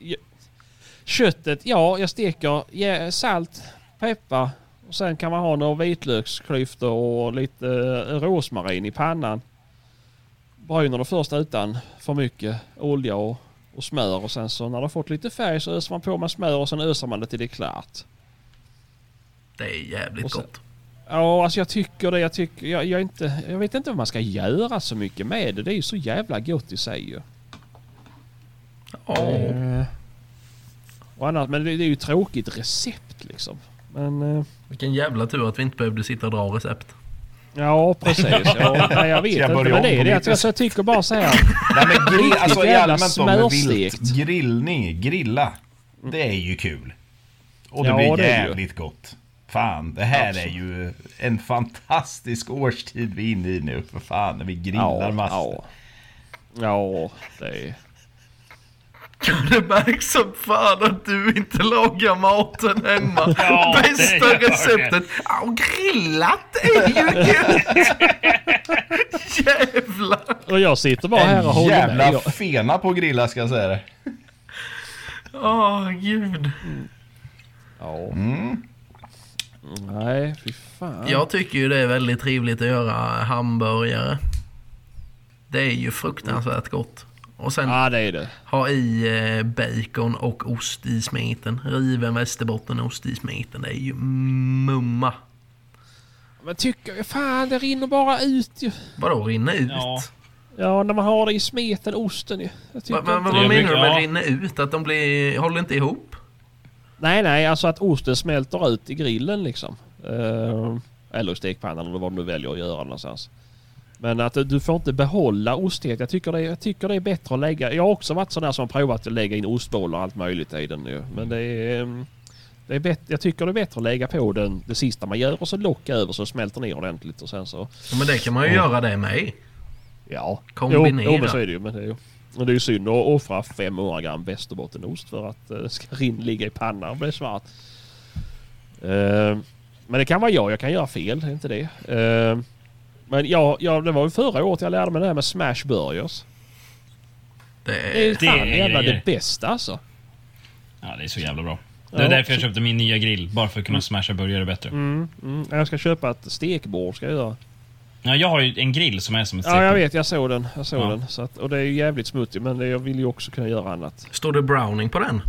S2: köttet, ja jag steker ja, salt, peppar och sen kan man ha några vitlöksklyftor och lite rosmarin i pannan. Bryner det först utan för mycket olja och, och smör och sen så när det har fått lite färg så öser man på med smör och sen öser man det till det är klart.
S5: Det är jävligt
S2: sen-
S5: gott.
S2: Ja, alltså jag tycker det. Jag, tycker, jag, jag, inte, jag vet inte vad man ska göra så mycket med det. Det är ju så jävla gott i sig ju.
S5: Ja.
S2: Eh, och annars, men det, det är ju tråkigt recept liksom. Men... Eh,
S5: Vilken jävla tur att vi inte behövde sitta och dra recept.
S2: Ja, precis. Ja, nej, jag vet
S3: jag
S2: inte. Men det
S3: om
S2: är det att jag, tycker bara så här.
S3: Nej men grill, alltså i allmänt då med vilt, grillning, grilla. Det är ju kul. Och det
S2: Ja,
S3: blir
S2: det är ju.
S3: jävligt gott. Fan, det här
S2: Absolut.
S3: är ju en fantastisk årstid vi är inne i nu. För fan, när vi grillar
S2: Ja,
S3: massor.
S2: ja. Ja, det är...
S5: Det märks som fan att du inte lagar maten hemma.
S4: Ja, det
S5: Bästa receptet. Ja, grillat är ju gött. Jävlar.
S2: Och jag sitter bara här och håller
S3: jävla
S2: med.
S3: Fena på att grilla ska jag säga det.
S5: Åh gud.
S2: ja.
S3: Mm.
S2: Nej, fy fan.
S5: Jag tycker ju det är väldigt trevligt att göra hamburgare. Det är ju fruktansvärt gott. Och sen
S2: Ja, det är det.
S5: ha i eh, bacon och ost i smeten. Riven västerbottenost i smeten. Det är ju mumma.
S2: Men tycker jag... Fan, det rinner bara ut ju.
S5: Vadå rinner ut?
S4: Ja.
S2: Ja, när man har det i smeten, osten ju. Inte
S5: vad menar du med
S4: ja.
S5: rinner ut? Att de blir, håller inte ihop?
S2: Nej, nej, alltså att osten smälter ut i grillen liksom. Eh, eller i stekpannan eller vad du väljer att göra någonstans. Men att du får inte behålla osthet. Jag tycker det, jag tycker det är bättre att lägga... Jag har också varit sån där som har provat att lägga in ostbollar och allt möjligt i den. Men det är... ehm, Det är bättre, jag tycker det är bättre att lägga på den det sista man gör och så locka över så det smälter ner ordentligt och sen så...
S5: Ja, men det kan man ju göra det med.
S2: Ja.
S5: Kombinera.
S2: Jo, jo men så är det ju. Men det är ju, men det är ju synd att offra 500 gram västerbottenost för att eh, det ska rin, ligga i pannan och bli svart. Eh, men det kan vara jag. Jag kan göra fel. Det är inte det. Eh, men ja, ja, det var ju förra året jag lärde mig det här med smash burgers.
S5: Det
S2: Det är
S4: Det
S2: fan
S4: är
S2: jävla det bästa alltså.
S4: Ja, det är så jävla bra. Det är
S2: Ja,
S4: därför jag köpte min nya grill. Bara för att kunna smasha burgare bättre.
S2: Mm, mm. Jag ska köpa ett stekbord ska jag göra.
S4: Ja, jag har ju en grill som är som ett
S2: Ja, jag
S4: stekbord.
S2: vet. Jag såg den. Jag såg
S4: Ja.
S2: den. Så att, och det är ju jävligt smuttigt men det, jag vill ju också kunna göra annat.
S5: står det browning på den?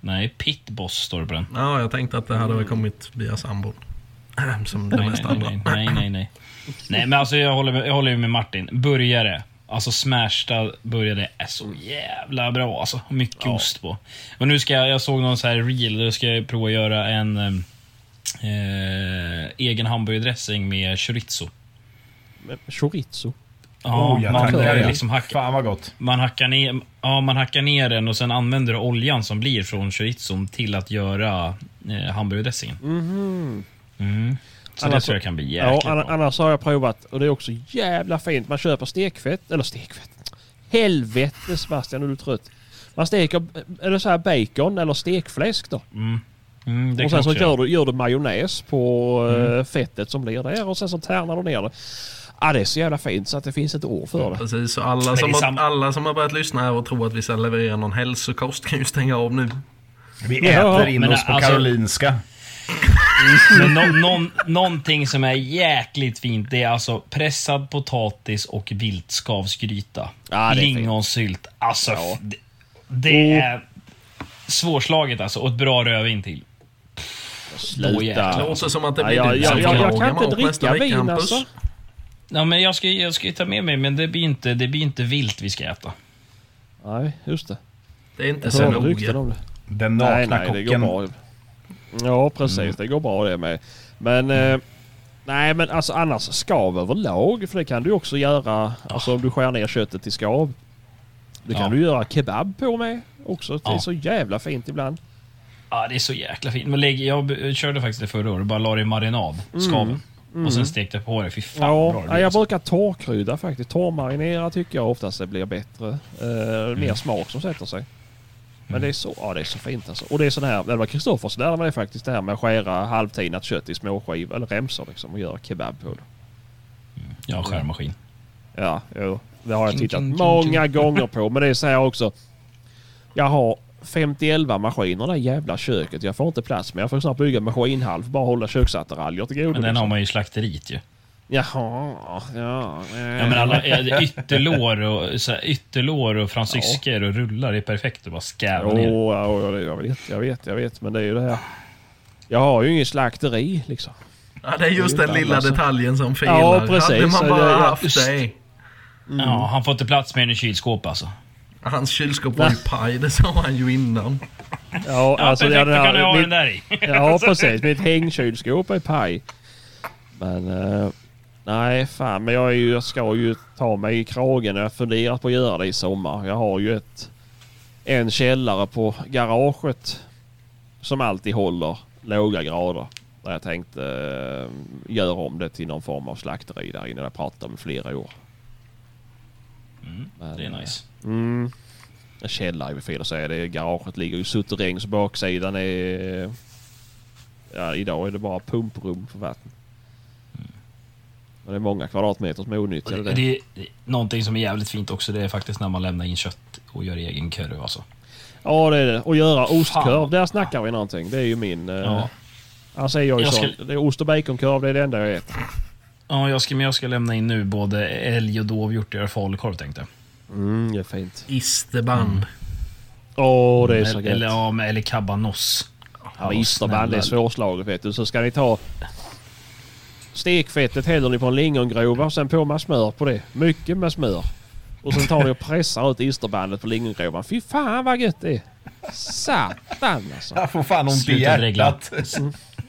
S4: Nej, Pitboss står det på den.
S5: Ja, jag tänkte att det hade väl kommit via sambon. Som det
S4: Nej, nej,
S5: andra.
S4: nej, nej, nej, nej. Nej, men alltså jag håller, med, jag håller ju med Martin. Burgare. Alltså smashta burgare är så jävla bra alltså. Mycket ost på. Och nu ska jag, jag såg någon så här reel, då ska jag prova att göra en eh, egen hamburgardressing med chorizo.
S2: Men chorizo.
S4: Ja,
S3: oh,
S4: man,
S3: tackar, ja.
S4: liksom hack,
S3: Fan vad gott.
S4: man, hackar ner, ja, man hackar ner den och sen använder du oljan som blir från chorizon till att göra eh, hamburgardressingen.
S2: Mhm.
S4: Mm. Så
S2: Annars
S4: det tror jag kan bli
S2: Ja,
S4: jäkligt
S2: anna-
S4: bra.
S2: annars har jag provat och det är också jävla fint. Man köper stekfett, eller stekfett. Helvete Sebastian, nu är du trött. Man steker, eller så här bacon eller stekfläsk då.
S4: Mm. Mm, det
S2: och sen så gör du, gör du majonnäs på eh,
S4: Mm.
S2: fettet som blir där och sen så tärnar du ner det. Ja, det är så jävla fint så att det finns ett ord för det.
S5: Precis, så alla som, har, alla som har börjat lyssna här och tror att vi ska leverera någon hälsokost kan ju stänga av nu.
S3: Vi
S2: Ja,
S3: äter in
S4: men
S3: oss på
S4: alltså-
S3: Karolinska.
S4: Men nå- någon, någonting som är jäkligt fint, det är alltså pressad potatis och viltskavsgryta.
S2: Ja, det är fint.
S4: Lingonsylt. Alltså,
S2: Ja.
S4: det, det är svårslaget alltså. Och ett bra rödvin till.
S2: Sluta.
S5: Låter som att det
S2: Ja,
S5: blir
S2: jag,
S5: du
S2: jag, jag, jag
S5: laga
S2: kan inte dricka vin alltså.
S4: Ja, men jag ska, jag ska ta med mig, men det blir inte, det blir inte vilt vi ska äta.
S2: Nej, just det.
S5: Det är inte
S2: Jag
S5: så noga.
S3: Den
S2: Nej,
S3: nakna
S2: nej, det går
S3: kocken.
S2: Ja, precis.
S3: Mm.
S2: Det går bra det med. Men... Eh, nej, men alltså annars skav överlag. För det kan du också göra. Alltså om du skär ner köttet till skav. Det kan
S4: Ja.
S2: du göra kebab på med också. Det är
S4: Ja.
S2: så jävla fint ibland.
S4: Ja, det är så jäkla fint. Men lägg, jag körde faktiskt det förra året. Bara la det i marinad, skaven. Och sen stekte jag på det. Fy fan vad bra
S2: Ja,
S4: det
S2: ja,
S4: blir.
S2: jag
S4: alltså.
S2: brukar torrkrydda faktiskt. Torrmarinera tycker jag oftast det blir bättre. Eh,
S4: Mm.
S2: Mer smak som sätter sig. Men det är så, ja, det är så fint alltså. Och det är sån här, det var Kristoffer som lärde mig det faktiskt det här med att skära halvtinat kött i småskivor eller remsor liksom och göra kebab på det.
S4: Jag har skärmaskin.
S2: Ja, jo. Det har jag tittat många gånger på. Men det är så här också. Jag har 51 maskiner i det jävla köket. Jag får inte plats med. Jag får snart bygga en maskinhall för bara att hålla köksattiraljer till godo.
S4: Men den
S2: liksom.
S4: har man ju i slakteriet ju.
S2: Jaha, ja. eh.
S4: Ja, men alla, ytterlår, och, så här, ytterlår och fransysker och rullar är perfekt att bara skäva ner.
S2: Det- jag vet, jag vet, jag vet. Men det är ju det här. Jag har ju ingen slakteri liksom.
S5: Ja, det är just den lilla
S2: Alltså.
S5: detaljen som felar.
S2: Ja, precis.
S5: Hade man bara
S2: Ja,
S5: haft
S4: just.
S5: det.
S4: Ja, han får inte plats med den i kylskåp alltså.
S5: Hans kylskåp var ju paj, det sa han ju innan.
S2: Ja,
S4: Ja,
S2: alltså,
S4: perfekt,
S2: det
S4: då kan du ha den där i.
S2: Ja, precis. Mitt hängkylskåp är paj. Men... eh, nej, fan. Men jag, är ju, jag ska ju ta mig i kragen. Jag har funderat på att göra det i sommar. Jag har ju ett... En källare på garaget. Som alltid håller låga grader. Där jag tänkte uh, göra om det till någon form av slakteri där inne. Jag pratat om i flera år.
S4: Mm,
S2: Men,
S4: det är
S2: eh,
S4: nice.
S2: Mm. En källare är väl fel att säga. Det garaget ligger ju suterräng så baksidan är... Ja, idag är det bara pumprum för vatten. Det är många kvadratmeter som är onyttjade.
S4: Det,
S2: Det.
S4: det, någonting som är jävligt fint också, det är faktiskt när man lämnar in kött och gör egen korv alltså.
S2: Ja, det är det. Och göra ostkorv, där snackar vi någonting. Det är ju min... Ja.
S4: Ja.
S2: Alltså är jag ju
S4: Jag
S2: sån.
S4: ska-
S2: Det är ost och baconkorv, det är det enda jag äter.
S4: Ja, jag ska, men jag ska lämna in nu både älg och dovhjort och göra falukorv tänkte jag.
S2: Mm, det är fint.
S5: Isterband.
S2: Åh, det är så
S4: eller,
S2: gött.
S4: eller, ja, eller kabanoss.
S2: Ja, isterband det är svårslaget vet du. Så ska ni ta stekfettet häller ni på en lingongrova och sen på med smör på det. Mycket med smör. Och sen tar ni och pressar ut isterbandet på lingongrovan. Fy fan vad gött det är. Satan alltså.
S3: Jag får fan ont i hjärtat.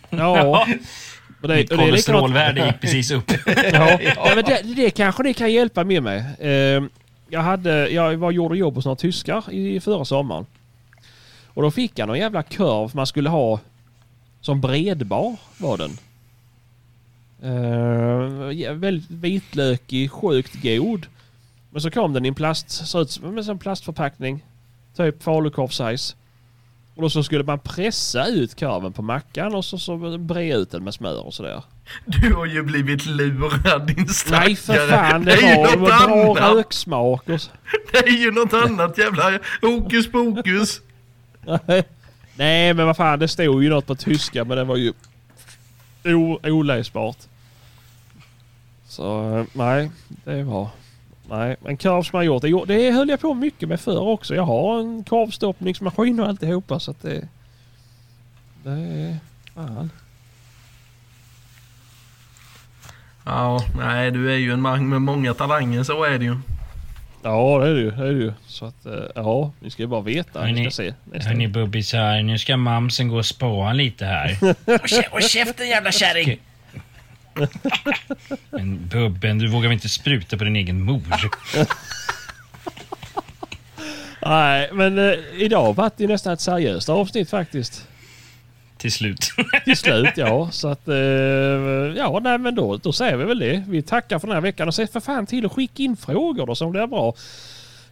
S2: Ja. Och det,
S4: Mitt
S2: och det
S4: kolesterolvärde gick precis upp.
S2: Ja, ja, men det, det kanske det kan hjälpa mig med. Eh, jag, hade, jag var gjorde jobb hos några tyskar i förra sommaren. Och då fick jag någon jävla kurv man skulle ha som bredbar var den. Uh, väldigt vitlökig, sjukt god. Men så kom den i en plast, såg ut som en plastförpackning. Typ falukorv-size. Och då så skulle man pressa ut kurven på mackan och så, så bre ut den med smör och sådär.
S5: Du har ju blivit lurad din stackare.
S2: Nej för fan, det
S5: är ju
S2: var, det
S5: något
S2: bra
S5: annat.
S2: röksmak och så.
S5: Det är ju något annat jävla hokus pokus.
S2: Nej men vad fan det stod ju något på tyska men det var ju o- oläsbart. Så eh, nej, det var... Nej, en korv som jag gjort. Det höll jag på mycket med förr också. Jag har en korvstoppningsmaskin och alltihopa så att det... Det är... Fan.
S5: Ja, nej du är ju en man med många talanger, så är det ju.
S2: Ja det är det ju. Det är det ju. Så att eh, ja, ni ska ju bara veta. Ni
S4: Hörni-
S2: ska se.
S4: Hörni bubbisar, nu ska mamsen gå och spåa lite här.
S6: Och käften jävla kärring!
S4: Men Bubben, du vågar väl inte spruta på din egen mor?
S2: Nej, men eh, idag var det ju nästan ett seriöst avsnitt faktiskt.
S4: Till slut.
S2: Till slut ja. Så att eh, ja, nej men då, då säger vi väl det. Vi tackar för den här veckan och säg för fan till och skicka in frågor då som det bra.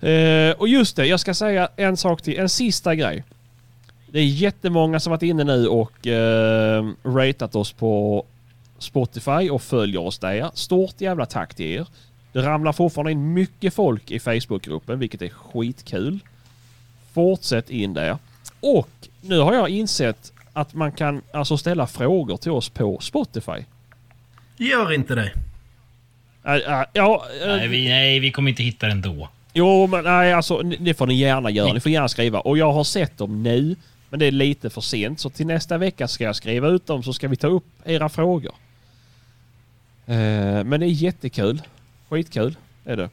S2: Eh, och just det, jag ska säga en sak till. En sista grej. Det är jättemånga som varit inne nu och eh, ratat oss på Spotify och följer oss där. Stort jävla tack till er. Det ramlar fortfarande in mycket folk i Facebookgruppen, vilket är skitkul. Fortsätt in där. Och nu har jag insett att man kan alltså ställa frågor till oss på Spotify.
S5: Gör inte det.
S2: Äh, äh, ja, äh,
S4: nej, vi, nej, vi kommer inte hitta den då.
S2: Jo, men nej, alltså ni- det får ni gärna göra. Ni får gärna skriva. Och jag har sett dem nu, men det är lite för sent. Så till nästa vecka ska jag skriva ut dem så ska vi ta upp era frågor. Eh, men det är jättekul. Skitkul är det.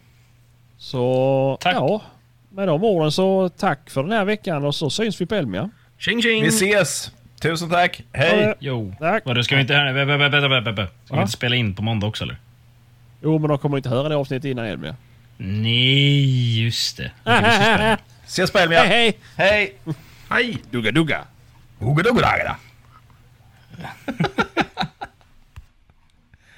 S2: Så
S4: Tack.
S2: ja, med de orden så tack för den här veckan och så syns vi på Elmia.
S5: Tjing tjing!
S3: Vi ses! Tusen tack! Hej!
S4: Jo.
S2: Tack.
S4: Vadå, ska vi inte... Vä- vä- vä- vä- vä- vä- vä- Ska vi
S2: Va?
S4: inte spela in på måndag också eller?
S2: Jo, men de kommer inte höra det avsnittet innan Elmia.
S4: Nej, just det. Vi in.
S3: Ses på Elmia!
S2: Hej hej!
S3: Hej!
S5: Hej!
S2: Dugga dugga!
S3: Hugga dugga dagga!